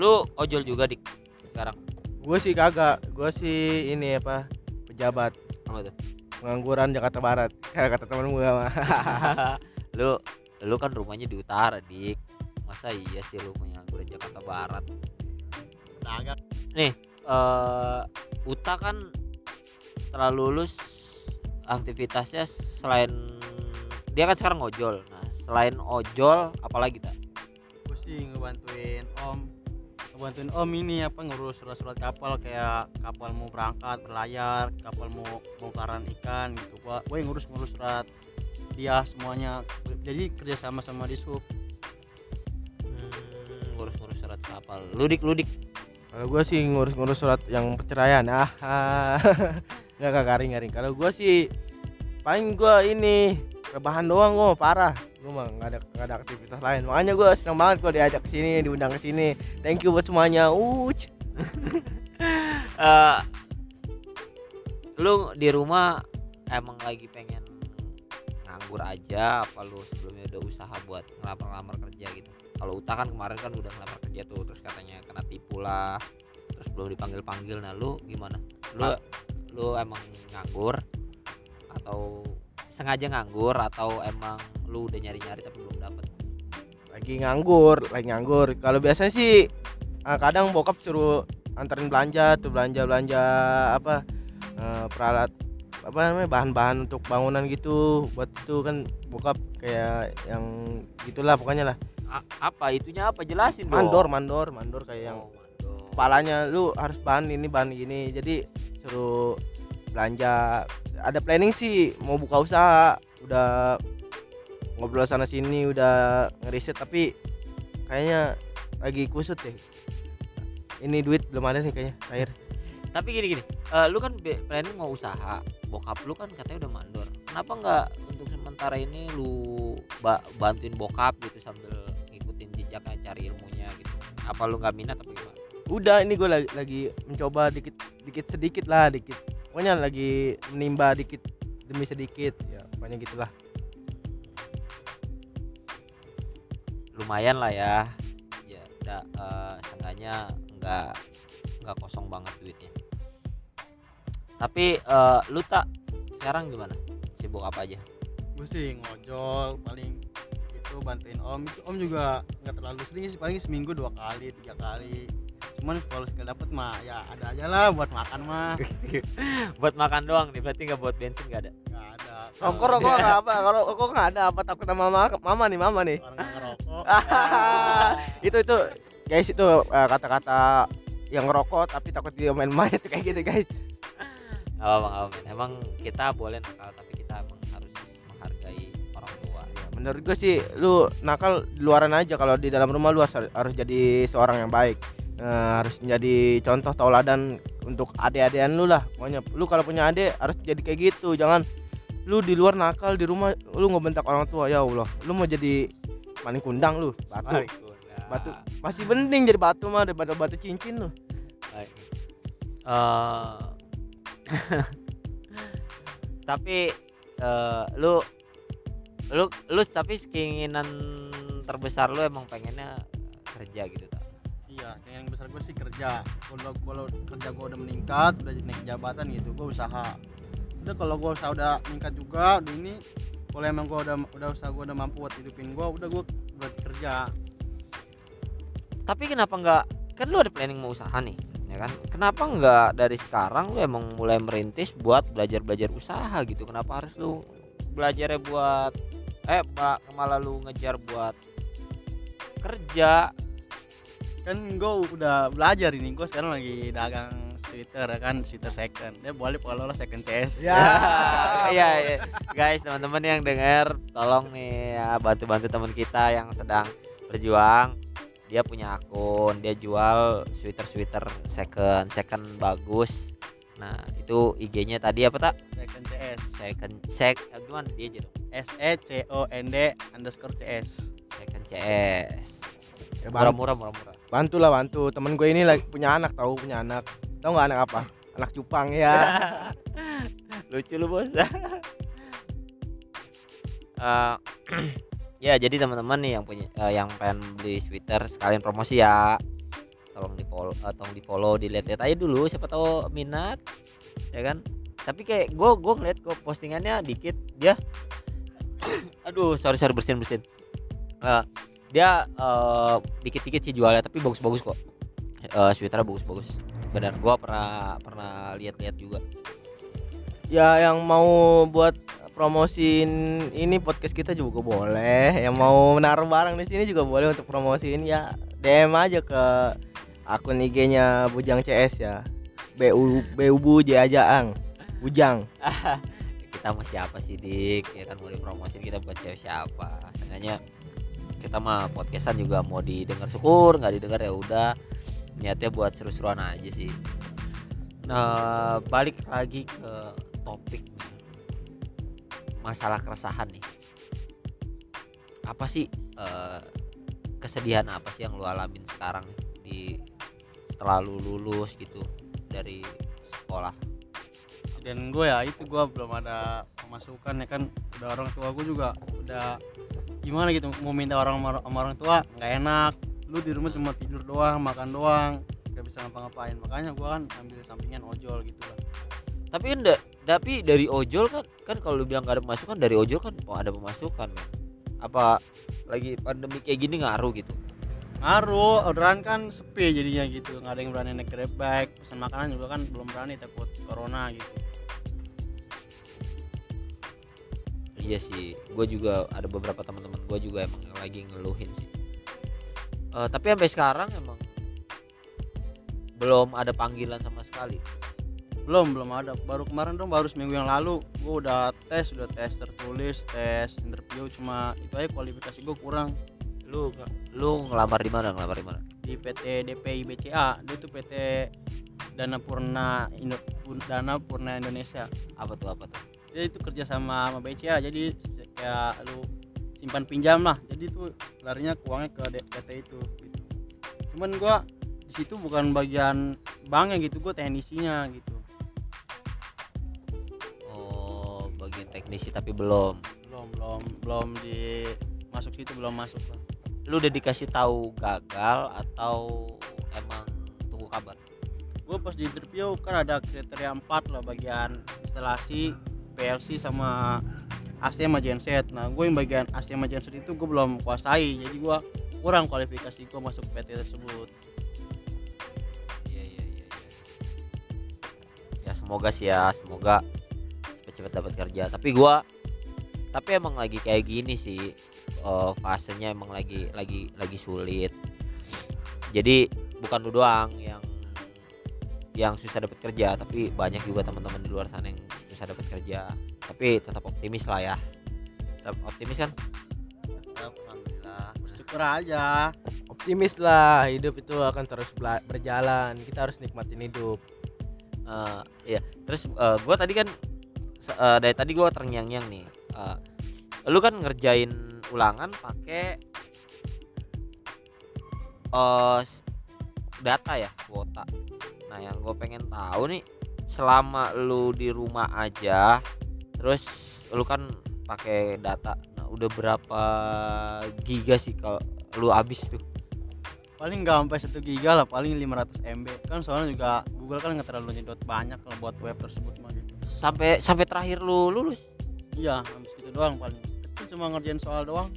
lu ojol juga dik sekarang. gue sih kagak gue sih ini apa pejabat Apa tuh? pengangguran Jakarta Barat kayak kata temen gue mah Lu lu kan rumahnya di utara dik. Masa iya sih lu pengangguran Jakarta Barat? agak eh Uta kan setelah lulus aktivitasnya selain dia kan sekarang ojol. Nah, selain ojol apalagi tak? gue sih ngebantuin om ngebantuin om ini apa ngurus surat-surat kapal kayak kapal mau berangkat berlayar kapal mau bongkaran ikan gitu gua gue yang ngurus ngurus surat dia semuanya jadi kerjasama sama di sub Hmm, ngurus-ngurus surat kapal. Ludik ludik. kalau gue sih ngurus-ngurus surat yang perceraian ah ah. nggak nggak garing garing kalau gue sih paling gue ini rebahan doang gue parah. Gue mah nggak ada nggak ada aktivitas lain. Makanya gue senang banget kok diajak ke sini diundang ke sini. Thank you buat semuanya. Uch. Eh, lu di rumah emang lagi pengen nganggur aja? Apa lu sebelumnya udah usaha buat ngelamar-ngelamar kerja gitu? Kalau Uta kan kemarin kan udah ngelamar kerja tuh terus katanya kena tipu lah. Terus belum dipanggil panggil nah lu gimana? Lu lu emang nganggur atau sengaja nganggur atau emang lu udah nyari nyari tapi belum dapet? Lagi nganggur lagi nganggur. Kalau biasanya sih eh, kadang bokap suruh anterin belanja tuh belanja belanja apa eh, peralat apa namanya bahan-bahan untuk bangunan gitu. Buat itu kan bokap kayak yang gitulah pokoknya lah. A- apa? Itunya apa? Jelasin dong. Mandor mandor mandor kayak yang Oh, mandor. kepalanya lu harus bahan ini bahan gini. Jadi suruh belanja. Ada planning sih mau buka usaha. Udah ngobrol sana sini udah ngeriset tapi kayaknya lagi kusut deh ini duit belum ada nih kayaknya air tapi gini gini. Eh, lu kan planning mau usaha bokap lu kan katanya udah mandor. Kenapa nggak untuk sementara ini lu ba- bantuin bokap gitu sambil ngikutin jejaknya cari ilmunya gitu? Apa lu nggak minat apa gimana udah ini gue lagi, lagi mencoba dikit dikit sedikit lah dikit. Pokoknya lagi menimba dikit demi sedikit ya pokoknya gitulah. Lumayan lah ya. Ya udah eh, seenggaknya nggak nggak kosong banget duitnya. Tapi eh, lu tak sekarang gimana? Sibuk apa aja? Gue sih ngojol paling itu bantuin om. Itu om juga nggak terlalu sering sih paling seminggu dua kali tiga kali cuman kalau sekali dapet mah ya ada aja lah buat makan mah. Buat makan doang nih berarti nggak buat bensin nggak ada? Nggak ada. Rokok rokok nggak apa kalau rokok nggak ada apa takut sama mama mama nih mama nih? Orang ngerokok. Itu itu. Guys itu eh, kata-kata yang ngerokok tapi takut dia main main itu kayak gitu guys. Nggak apa apa emang kita boleh nakal tapi kita emang harus menghargai orang tua. Menurut gue sih lu nakal di luaran aja. Kalau di dalam rumah lu harus, harus jadi seorang yang baik Eh, harus menjadi contoh tauladan untuk adik-adikan lu lah. Pokoknya lu kalau punya adik harus jadi kayak gitu. Jangan lu di luar nakal di rumah lu ngebentak orang tua. Ya Allah lu mau jadi maling kundang lu batu. Batu. Masih mending jadi batu mah daripada batu cincin lu. Baik. Eh, tapi eh, lu lu lu tapi keinginan terbesar lu emang pengennya kerja gitu iya yang besar gue sih kerja. Kalau kalau kerja gue udah meningkat udah naik jabatan gitu gue usaha. Udah kalau gue usaha udah meningkat juga udah ini kalau emang gue udah udah usaha gue udah mampu buat hidupin gue udah gue berarti kerja. Tapi kenapa nggak kan lu ada planning mau usaha nih ya kan? Kenapa nggak dari sekarang lu emang mulai merintis buat belajar belajar usaha gitu? Kenapa harus lu belajarnya buat eh ma- malah lu ngejar buat kerja kan gue udah belajar ini gue sekarang lagi dagang sweater ya kan sweater second dia boleh kalau lo second chest Ya. Iya, iya. guys, teman-teman yang dengar, tolong nih ya bantu-bantu teman kita yang sedang berjuang. Dia punya akun, dia jual sweater-sweater second, second bagus. Nah, itu IG-nya tadi apa tak? second cs Second, sec, gimana dia aja dong? s e c o n d underscore cs Second CS. Ya, bantu, Murah-murah, murah-murah. Bantu lah bantu. Temen gue ini lagi punya anak tahu punya anak. Tahu nggak anak apa? Anak cupang ya. Lucu lu bos. Eh, ya jadi teman-teman nih yang punya eh, yang pengen beli sweater sekalian promosi ya. Tolong di follow eh, tolong di follow dilihat-lihat aja dulu siapa tahu minat ya kan? Tapi kayak gue gue ngeliat kok postingannya dikit dia aduh sorry sorry bersihin bersihin. Eh, dia eh, dikit-dikit sih jualnya tapi bagus-bagus kok. Eh, sweaternya bagus-bagus. Benar gua pernah pernah lihat-lihat juga. Ya yang mau buat promosiin ini podcast kita juga boleh. Yang mau naruh barang di sini juga boleh untuk promosiin ya. DM aja ke akun IG-nya Bujang CS ya. BU BU Jajaang Bujang. Kita mau siapa sih dik? Ya kan mau dipromosin kita buat siapa siapa sengaja kita mah podcastan juga mau didengar syukur nggak didengar ya udah. Niatnya buat seru-seruan aja sih. Nah balik lagi ke topik masalah keresahan nih. Apa sih eh, kesedihan apa sih yang lu alamin sekarang di setelah lu lulus gitu dari sekolah? Dan gue ya itu gue belum ada pemasukan ya kan. Udah orang tua gue juga udah gimana gitu mau minta orang sama orang tua nggak enak. Lu di rumah cuma tidur doang makan doang udah bisa ngapa-ngapain. Makanya gua kan ambil sampingan ojol gitu lah. Tapi kan tapi dari ojol kan kan kalau lu bilang gak ada pemasukan dari ojol kan ada pemasukan men. Apa lagi pandemi kayak gini ngaruh gitu? Ngaruh orderan kan sepi jadinya gitu. Nggak ada yang berani naik grab bike. Pesan makanan juga kan belum berani takut corona gitu. Iya sih gue juga ada beberapa teman-teman gue juga emang lagi ngeluhin sih. Eh, tapi sampai sekarang emang belum ada panggilan sama sekali. Belum belum ada. Baru kemarin dong baru seminggu yang lalu. Gua udah tes udah tes tertulis tes interview cuma itu aja kualifikasi gua kurang. Lu lu ngelamar di mana? Ngelamar di mana? Di PT DPI BCA dia itu PT Dana Purna Indo, Dana Purna Indonesia. Apa tuh apa tuh? Dia itu kerja sama sama BCA jadi kayak lu simpan pinjam lah. Jadi tuh larinya uangnya ke PT itu gitu. cuman gua di situ bukan bagian banknya gitu gua teknisinya gitu. Oh bagian teknisi tapi belum? Belum belum belum di masuk situ belum masuk lah. Lu udah dikasih tahu gagal atau emang tunggu kabar? Gue pas di interview kan ada kriteria empat lah bagian instalasi PLC sama AC sama genset nah gue yang bagian AC sama genset itu gue belum kuasai jadi gue kurang kualifikasi gue masuk PT tersebut. Iya iya iya. ya semoga sih ya semoga cepet-cepet dapat kerja. Tapi gua tapi emang lagi kayak gini sih eh, fasenya emang lagi lagi lagi sulit. Jadi bukan lu doang yang yang susah dapat kerja tapi banyak juga teman-teman di luar sana yang susah dapat kerja tapi tetap optimis lah ya. Tetap optimis kan? Tetap alhamdulillah. Bersyukur aja. Optimis lah hidup itu akan terus berjalan. Kita harus nikmatin hidup. Eh, iya. Terus eh, gua tadi kan eh, dari tadi gua terngiang-ngiang nih. Eh, lu kan ngerjain ulangan pakai eh s- data ya kuota. Nah yang gue pengen tahu nih selama lu di rumah aja terus lu kan pakai data. Nah udah berapa giga sih kalau lu habis tuh? Paling nggak sampai satu giga lah paling 500 MB kan soalnya juga Google kan nggak terlalu nyedot banyak kalau buat web tersebut mah gitu. Sampai sampai terakhir lu lulus? Iya habis gitu doang paling. Kecil cuma ngerjain soal doang.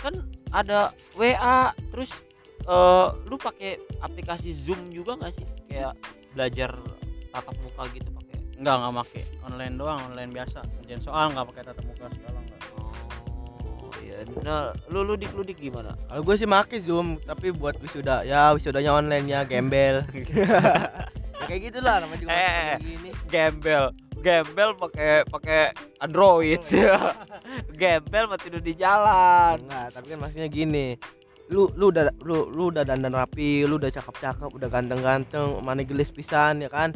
Kan ada WA terus eh lu pakai aplikasi Zoom juga nggak sih? Kayak belajar tatap muka gitu pakai nggak nggak make online doang online biasa. Ngerjain soal nggak pakai tatap muka segala nggak. Oh iya. Nah lu lu dik lu dik gimana? Kalau gue sih make zoom tapi buat wisuda. Ya wisudanya online ya gembel. Ya kayak gitulah namanya juga Eh, masih gini. gembel. Gembel pakai pakai Android. Gembel mah tidur di jalan. Enggak tapi kan maksudnya gini. Lu lu udah lu lu udah dandan rapi lu udah cakep-cakep udah ganteng-ganteng mana gelis pisan ya kan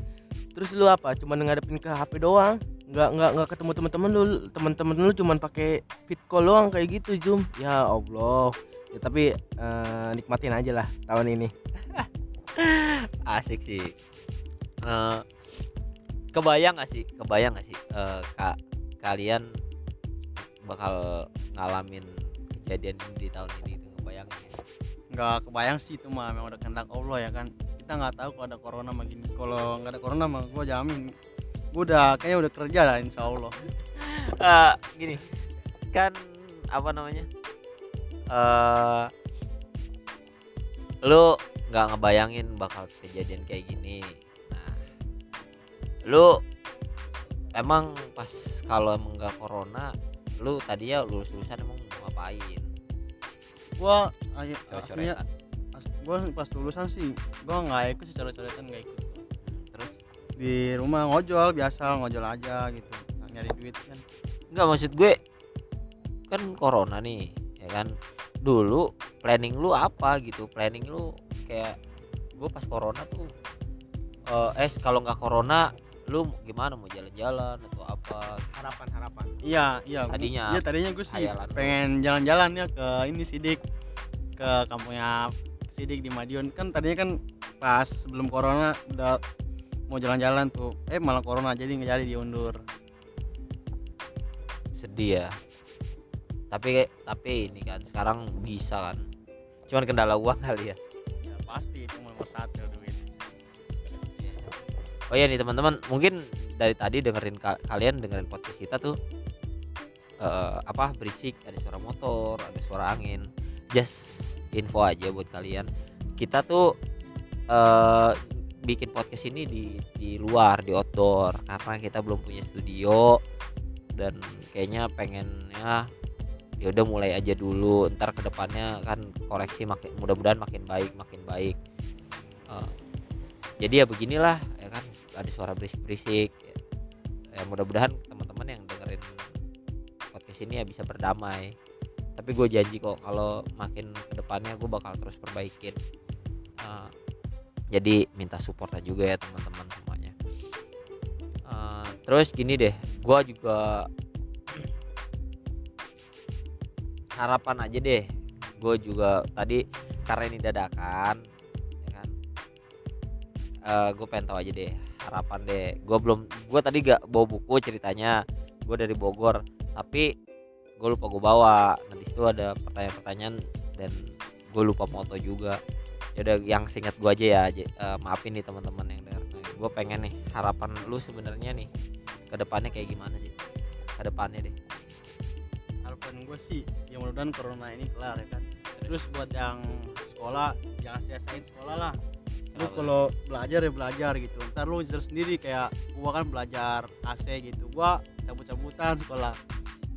terus lu apa? Cuma ngadepin ke HP doang? Nggak nggak nggak ketemu teman-teman lu? Teman-teman lu cuman pakai fit call doang kayak gitu zoom ya Allah. Ya tapi eh, nikmatin aja lah tahun ini. Asik sih. Eh, kebayang gak sih? Kebayang gak sih? Eh, kak kalian bakal ngalamin kejadian di tahun ini itu? Ngebayangin ya? nggak kebayang sih itu mah memang udah kehendak Allah ya kan kita nggak tahu kalau ada corona mah gini. Kalau nggak ada corona mah gue jamin. Gue udah kayaknya udah kerja lah insya Allah. Eh, gini. Kan apa namanya? Eh lu nggak ngebayangin bakal kejadian kayak gini. Nah lu emang pas kalau emang nggak corona lu tadi ya lulus lulusan emang mau ngapain? Aslinya coret-coretan gue pas lulusan sih gue nggak ikut sih coret-coretan nggak ikut. Terus? Di rumah ngojol biasa ngojol aja gitu nyari duit kan. Nggak maksud gue kan corona nih ya kan? Dulu planning lu apa gitu? Planning lu kayak gue pas corona tuh eh eh kalau nggak corona lu gimana? Mau jalan-jalan atau apa? Harapan harapan iya iya. Tadinya iya tadinya gue sih pengen jalan-jalan ya ke ini sidik ke kampungnya sidik di Madiun. Kan tadinya kan pas sebelum corona udah mau jalan-jalan tuh. Eh malah corona jadi nggak jadi diundur. Sedih ya. Tapi tapi ini kan sekarang bisa kan. Cuman kendala uang kali ya. Ya pasti. Itu nomor satu duit. Oh iya nih teman-teman, mungkin dari tadi dengerin ka- kalian dengerin podcast kita tuh eh, apa berisik, ada suara motor, ada suara angin. Just info aja buat kalian. Kita tuh eh bikin podcast ini di di luar, di outdoor. Karena kita belum punya studio dan kayaknya pengennya ya udah mulai aja dulu. Ntar ke depannya kan koreksi makin mudah-mudahan makin baik makin baik. Eh, jadi ya beginilah ya kan ada suara berisik-berisik. Ya mudah-mudahan teman-teman yang dengerin podcast ini ya bisa berdamai tapi gue janji kok kalau makin ke depannya gue bakal terus perbaikin. Eh, jadi minta support aja juga ya teman-teman semuanya. Eh, terus gini deh gue juga harapan aja deh gue juga tadi karena ini dadakan ya kan? Gue pengen tahu aja deh harapan deh. Gue belum gue tadi gak bawa buku ceritanya gue dari Bogor. Tapi gue lupa gue bawa. Nanti situ ada pertanyaan-pertanyaan dan gue lupa moto juga. Ya udah yang singkat gue aja ya eh, maafin nih teman-teman yang denger. Gue pengen nih harapan lu sebenarnya nih ke depannya kayak gimana sih? Ke depannya deh. Harapan gue sih ya mudah-mudahan corona ini kelar ya kan. Terus? Buat yang sekolah jangan sia-siain sekolah lah. Lu kalau belajar ya belajar gitu. Ntar lu sendiri kayak gua kan belajar AC gitu. Gua cabut-cabutan sekolah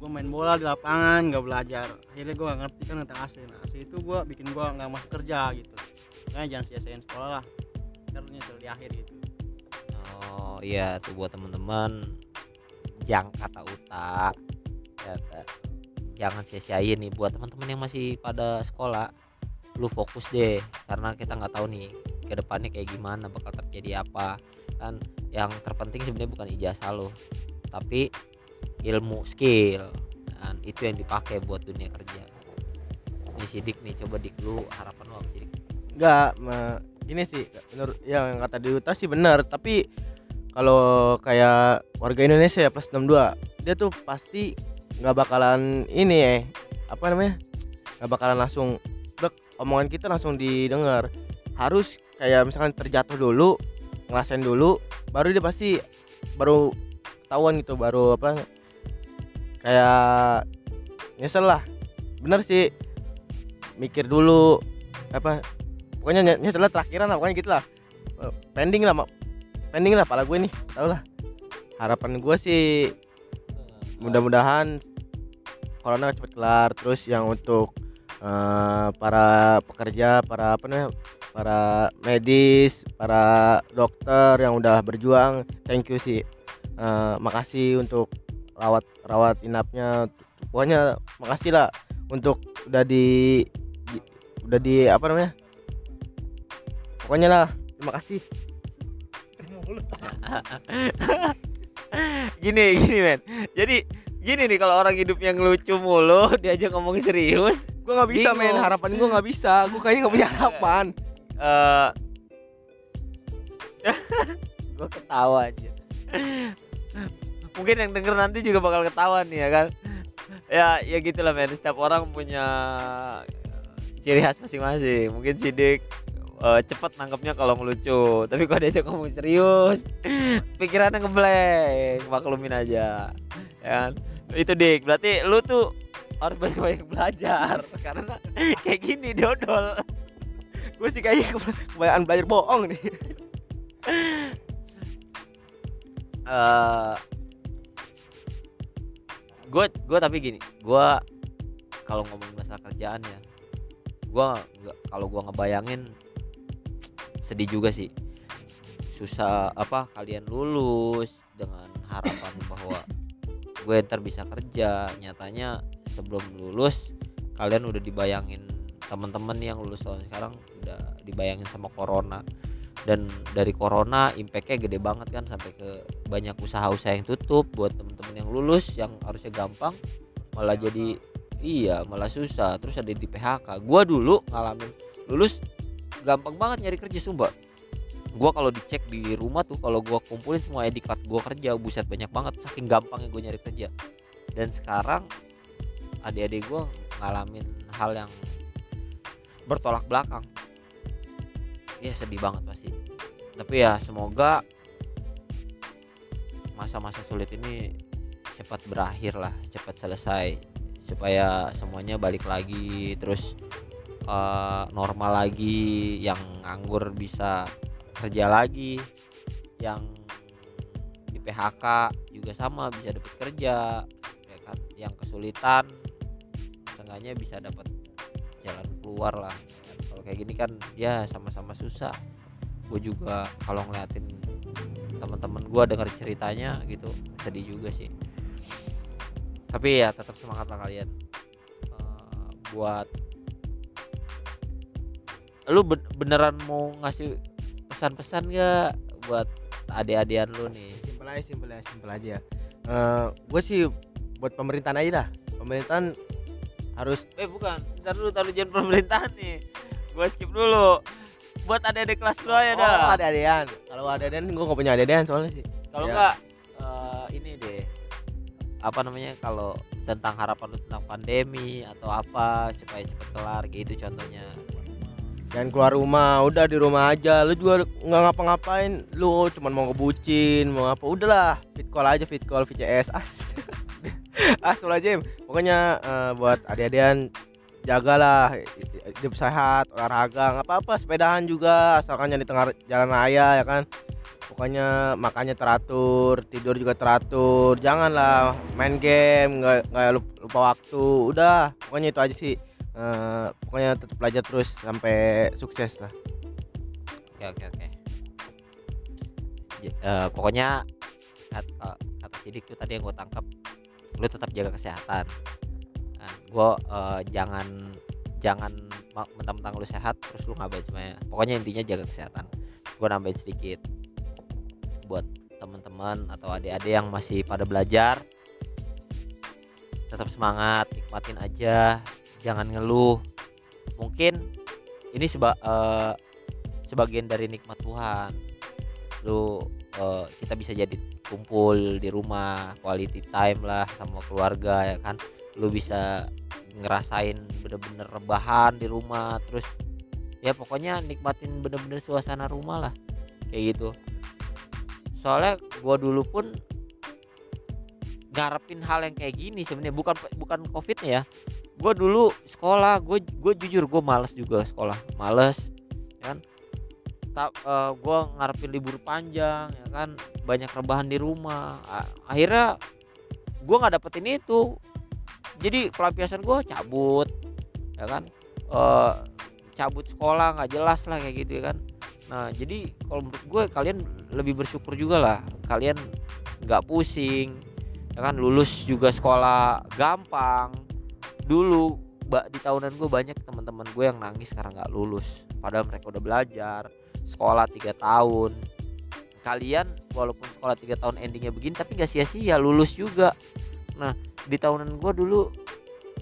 gua main bola di lapangan nggak belajar. Akhirnya gua nggak ngerti kan tentang AC nah AC itu gua bikin gua nggak masuk kerja gitu. Makanya jangan sia-siain sekolah lah. Nyesel di akhir gitu. Oh iya tuh buat teman-teman jangan kata uta kata jangan sia-siain nih buat teman-teman yang masih pada sekolah lu fokus deh. Karena kita nggak tahu nih ke depannya kayak gimana bakal terjadi apa. Kan yang terpenting sebenarnya bukan ijazah lo tapi ilmu skill dan itu yang dipakai buat dunia kerja ini sidik nih coba dik lu harapan lu apa sidik Enggak, gini sih menurut yang kata Diuta sih benar, tapi kalau kayak warga Indonesia ya plus 62, dia tuh pasti nggak bakalan ini ya, apa namanya? nggak bakalan langsung blek, omongan kita langsung didengar. Harus kayak misalkan terjatuh dulu, ngerasain dulu, baru dia pasti baru ketahuan gitu, baru apa kayak nyesel lah. Bener sih. Mikir dulu apa pokoknya ny- nyesel lah terakhiran lah pokoknya gitu lah pending lah pending lah pala gue nih tau lah. Harapan gue sih mudah-mudahan corona cepet kelar terus yang untuk eh, para pekerja para apa namanya para medis para dokter yang udah berjuang thank you sih. Eh, makasih untuk rawat rawat inapnya. Pokoknya makasih lah untuk udah di, di- udah di apa namanya? Pokoknya lah terima kasih. Gini gini men. Jadi gini nih kalau orang hidupnya ngelucu mulu diajak ngomong serius gue nggak bisa main Bingung. harapan gue nggak bisa. Gue kayaknya nggak punya harapan. Eh gue ketawa aja mungkin yang denger nanti juga bakal ketawa nih ya kan? Ya ya gitulah men. Setiap orang punya ciri khas masing-masing. Mungkin sidik eh, cepet nangkepnya kalau ngelucu tapi kalau diajak ngomong serius pikirannya ngeblank. Maklumin aja ya kan? Itu dik. Berarti lu tuh harus banyak-banyak belajar. Karena kayak gini dodol. Gue sih kayaknya ke- kebanyakan belajar bohong nih. Eh gue gue tapi gini gue kalau ngomongin masalah kerjaan ya gue nggak kalau gue ngebayangin sedih juga sih. Susah apa kalian lulus dengan harapan bahwa gue ntar bisa kerja. Nyatanya sebelum lulus kalian udah dibayangin teman-teman yang lulus tahun sekarang udah dibayangin sama corona dan dari corona impactnya gede banget kan sampai ke banyak usaha-usaha yang tutup buat temen-temen yang lulus yang harusnya gampang malah jadi iya malah susah. Terus ada di PHK gua dulu ngalamin lulus gampang banget nyari kerja sumpah. Gua kalau dicek di rumah tuh kalau gua kumpulin semua ID card gua kerja buset banyak banget. Saking gampangnya gue nyari kerja. Dan sekarang adik-adik gua ngalamin hal yang bertolak belakang ya sedih banget pasti. Tapi ya semoga masa-masa sulit ini cepat berakhir lah cepat selesai. Supaya semuanya balik lagi terus eh, normal lagi yang nganggur bisa kerja lagi yang di PHK juga sama bisa dapat kerja ya kan? Yang kesulitan seenggaknya bisa dapat jalan keluar lah. Kalau kayak gini kan ya sama-sama susah. Gue juga kalau ngeliatin teman-teman gue denger ceritanya gitu sedih juga sih. Tapi ya tetap semangat lah kalian. Eh, buat lu ben- beneran mau ngasih pesan-pesan gak buat adik-adian lu nih? Simpel aja simpel aja simpel aja gue sih buat pemerintahan aja dah pemerintahan harus eh bukan. Ntar dulu taruh jangan pemerintahan nih gue skip dulu. Buat adik-adik kelas lu aja dah. oh ada adean. Kalau ada adean gue nggak punya adean soalnya sih. Kalau Ya. enggak eh, ini deh. Apa namanya kalau tentang harapan lu tentang pandemi atau apa supaya cepet kelar gitu contohnya. Dan keluar rumah udah di rumah aja. Lu juga nggak ngapa-ngapain. Lu cuman mau ngebucin mau apa udahlah. Fit call aja fit call VCS as. Astagfirullahaladzim pokoknya eh, buat adik-adikan jagalah hidup sehat olahraga nggak apa-apa sepedahan juga asalkan jangan di tengah jalan raya ya kan? Pokoknya makannya teratur tidur juga teratur janganlah main game nggak lupa, waktu udah pokoknya itu aja sih. Eh, pokoknya tetap belajar terus sampai sukses lah. Oke oke oke. Eh, pokoknya kata, kata sidik tuh tadi yang gue tangkap lu tetap jaga kesehatan nah, gue jangan jangan ma- mentang-mentang lu sehat terus lu ngabain semuanya pokoknya intinya jaga kesehatan. Gue nambahin sedikit buat teman-teman atau adik-adik yang masih pada belajar. Tetap semangat nikmatin aja jangan ngeluh. Mungkin ini seba, eh, sebagian dari nikmat Tuhan. Lu eh, kita bisa jadi kumpul di rumah quality time lah sama keluarga ya kan lu bisa ngerasain bener-bener rebahan di rumah terus ya pokoknya nikmatin bener-bener suasana rumah lah kayak gitu. Soalnya gua dulu pun ngarepin hal yang kayak gini sebenarnya bukan bukan covid ya. Gue dulu sekolah gue gue jujur gue males juga sekolah males ya kan? Tak gue ngarepin libur panjang ya kan? Banyak rebahan di rumah akhirnya gue nggak dapetin itu jadi pelampiasan gue cabut ya kan? Eh, cabut sekolah nggak jelas lah kayak gitu ya kan? Nah jadi kalau menurut gue kalian lebih bersyukur juga lah. Kalian nggak pusing ya kan? Lulus juga sekolah gampang. Dulu di tahunan gue banyak teman-teman gue yang nangis karena nggak lulus. Padahal mereka udah belajar sekolah tiga tahun. Kalian walaupun sekolah tiga tahun endingnya begini tapi gak sia-sia lulus juga nah di tahunan gue dulu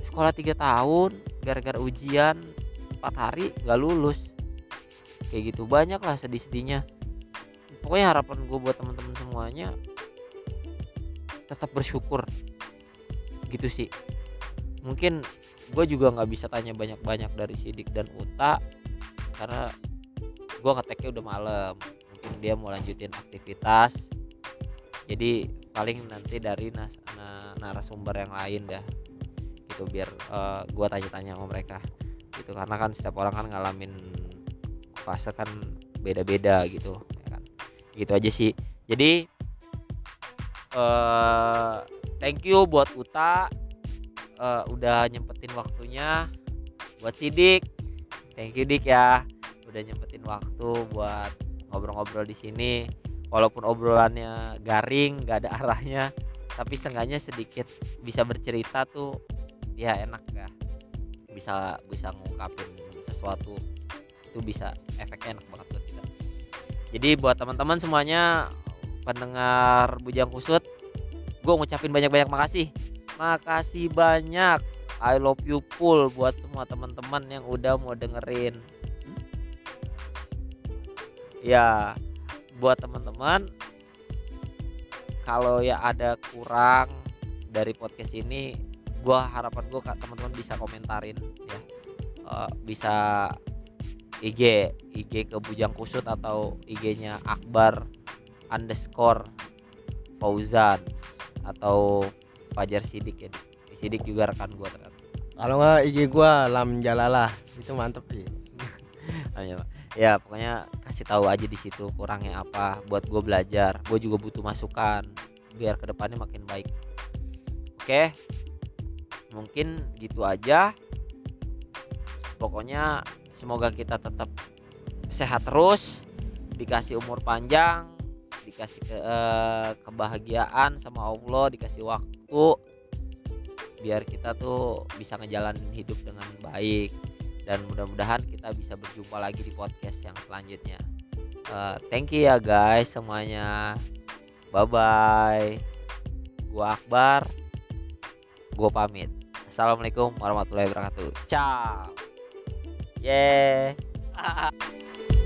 sekolah tiga tahun gara-gara ujian empat hari nggak lulus. Kayak gitu banyak lah sedih-sedihnya. Pokoknya harapan gue buat teman-teman semuanya tetap bersyukur. Gitu sih. Mungkin gue juga nggak bisa tanya banyak-banyak dari Sidik dan Uta karena gue ngeteknya udah malam. Mungkin dia mau lanjutin aktivitas. Jadi paling nanti dari nas na- narasumber yang lain dah gitu biar eh, gue tanya-tanya sama mereka. Gitu karena kan setiap orang kan ngalamin fase kan beda-beda gitu ya kan. Gitu aja sih. Jadi eh thank you buat Uta eh, udah nyempetin waktunya buat Sidik thank you Dik ya. Udah nyempetin waktu buat ngobrol-ngobrol di sini walaupun obrolannya garing gak ada arahnya tapi seenggaknya sedikit bisa bercerita tuh ya enak ya. Bisa bisa ngungkapin sesuatu itu bisa efeknya enak banget buat kita. Jadi buat teman-teman semuanya pendengar bujang kusut gue ngucapin banyak-banyak makasih. Makasih banyak. I love you full buat semua teman-teman yang udah mau dengerin. Ya buat teman-teman kalau ya ada kurang dari podcast ini gua harapan gua kak teman-teman bisa komentarin ya. Eh, bisa IG IG ke Bujang Kusut atau IG-nya Akbar underscore Fauzan atau Fajar Sidik ya. Sidik juga rekan gua ternyata. Kalau nggak IG gua Lam Jalalah itu mantep sih. Ya pokoknya kasih tahu aja di situ kurangnya apa buat gue belajar. Gue juga butuh masukan biar ke depannya makin baik. Oke? Mungkin gitu aja. Pokoknya semoga kita tetap sehat terus dikasih umur panjang dikasih ke, eh, kebahagiaan sama Allah dikasih waktu biar kita tuh bisa ngejalanin hidup dengan baik dan mudah-mudahan kita bisa berjumpa lagi di podcast yang selanjutnya. Eh, thank you ya guys semuanya. Bye bye. Gua Akbar. Gua pamit. Assalamualaikum warahmatullahi wabarakatuh. Ciao. Yeah.